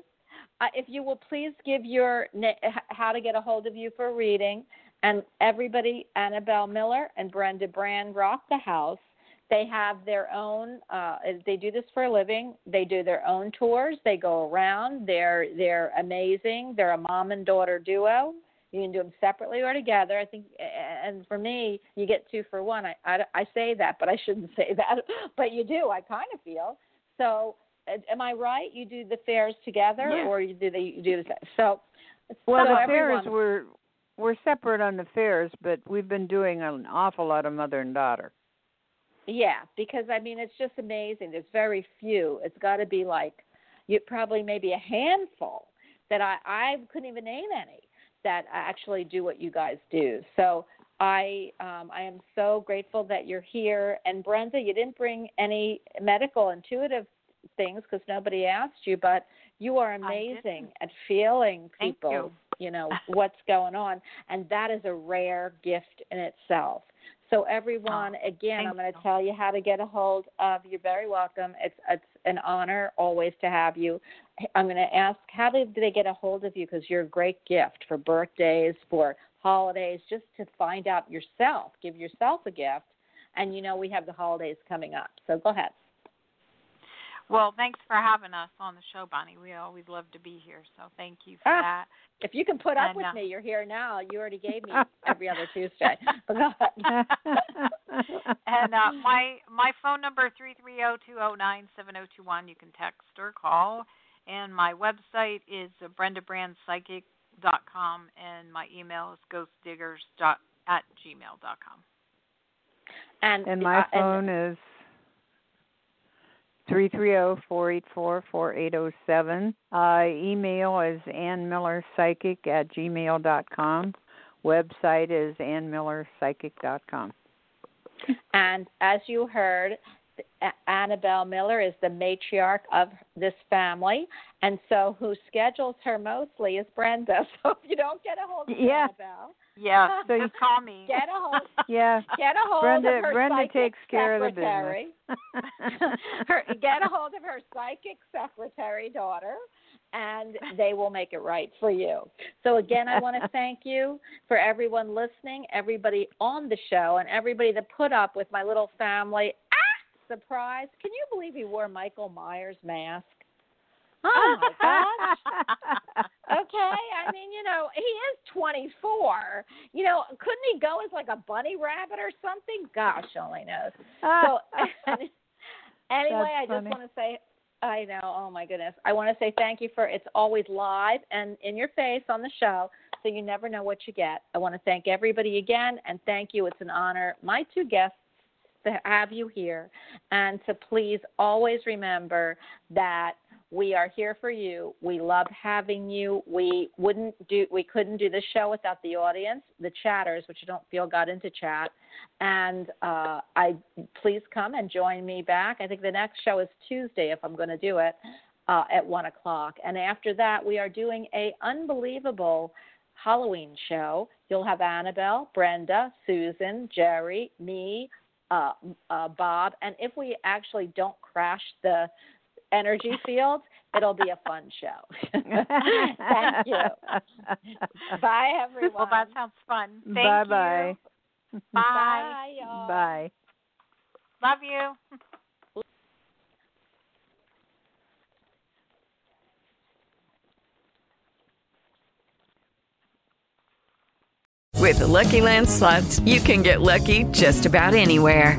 uh, if you will please give your how to get a hold of you for reading, and everybody, Annabelle Miller and Brenda Brand rock the house. They have their own. Uh, they do this for a living. They do their own tours. They go around. They're they're amazing. They're a mom and daughter duo. You can do them separately or together. I think, and for me, you get two for one. I, I, I say that, but I shouldn't [LAUGHS] say that, but you do. I kind of feel so. Am I right? You do the fairs together, Yeah. or you do the you do the so. well, so the everyone, fairs were we're separate on the fairs, but we've been doing an awful lot of mother and daughter. Yeah, because I mean, it's just amazing. There's very few. It's got to be like you probably maybe a handful that I I couldn't even name any that actually do what you guys do. So I um, I am so grateful that you're here. And Brenda, you didn't bring any medical intuitive things because nobody asked you, but you are amazing at feeling people. you. you know [LAUGHS] what's going on, and that is a rare gift in itself. So everyone, again, I'm going to tell you how to get a hold of. You're very welcome. It's it's an honor always to have you. I'm going to ask how do do they get a hold of you because you're a great gift for birthdays, for holidays, just to find out yourself. Give yourself a gift, and you know we have the holidays coming up. So go ahead. Well, thanks for having us on the show, Bonnie. We always love to be here, so thank you for Ah, that. If you can put up And, with uh, me, you're here now. You already gave me [LAUGHS] every other Tuesday. But go ahead. [LAUGHS] and uh, my my phone number three three zero two zero nine seven zero two one. You can text or call, And my website is uh, brendabrandpsychic.com, and my email is ghostdiggers dot at gmail.com. And And my uh, and- phone is three three zero four eight four four eight zero seven. Uh, email is annmillerpsychic at gmail dot com. Website is annmillerpsychic dot com. And as you heard, Annabelle Miller is the matriarch of this family, and so who schedules her mostly is Brenda. [LAUGHS] So if you don't get a hold of Yeah. Annabelle, Yeah, [LAUGHS] So you- just call me. get a hold [LAUGHS] Yeah. get a hold Brenda of her Brenda psychic takes care of the secretary. business. [LAUGHS] her, get a hold of her psychic secretary daughter and they will make it right for you. So again, I want to thank you for everyone listening, everybody on the show and everybody that put up with my little family. Ah, surprise. Can you believe he wore Michael Myers mask? Oh my gosh. Okay, I mean, you know, he is 24. You know, couldn't he go as like a bunny rabbit or something? Gosh, only knows. So ah. [LAUGHS] [LAUGHS] anyway, I just want to say I know. Oh my goodness. I want to say thank you for it's always live and in your face on the show, so you never know what you get. I want to thank everybody again and thank you. It's an honor, my two guests, to have you here, and to please always remember that we are here for you. We love having you. We wouldn't do we couldn't do this show without the audience, the chatters, which I don't feel got into chat. And uh, I please come and join me back. I think the next show is Tuesday if I'm going to do it uh, at one o'clock. And after that, we are doing a unbelievable Halloween show. You'll have Annabelle, Brenda, Susan, Jerry, me, uh, uh, Bob, and if we actually don't crash the energy field, it'll be a fun show. [LAUGHS] Thank you. Bye, everyone. Well, that sounds fun. Thank bye bye. you. Bye. Bye, y'all. Bye. Love you. With the Lucky Land slots, you can get lucky just about anywhere.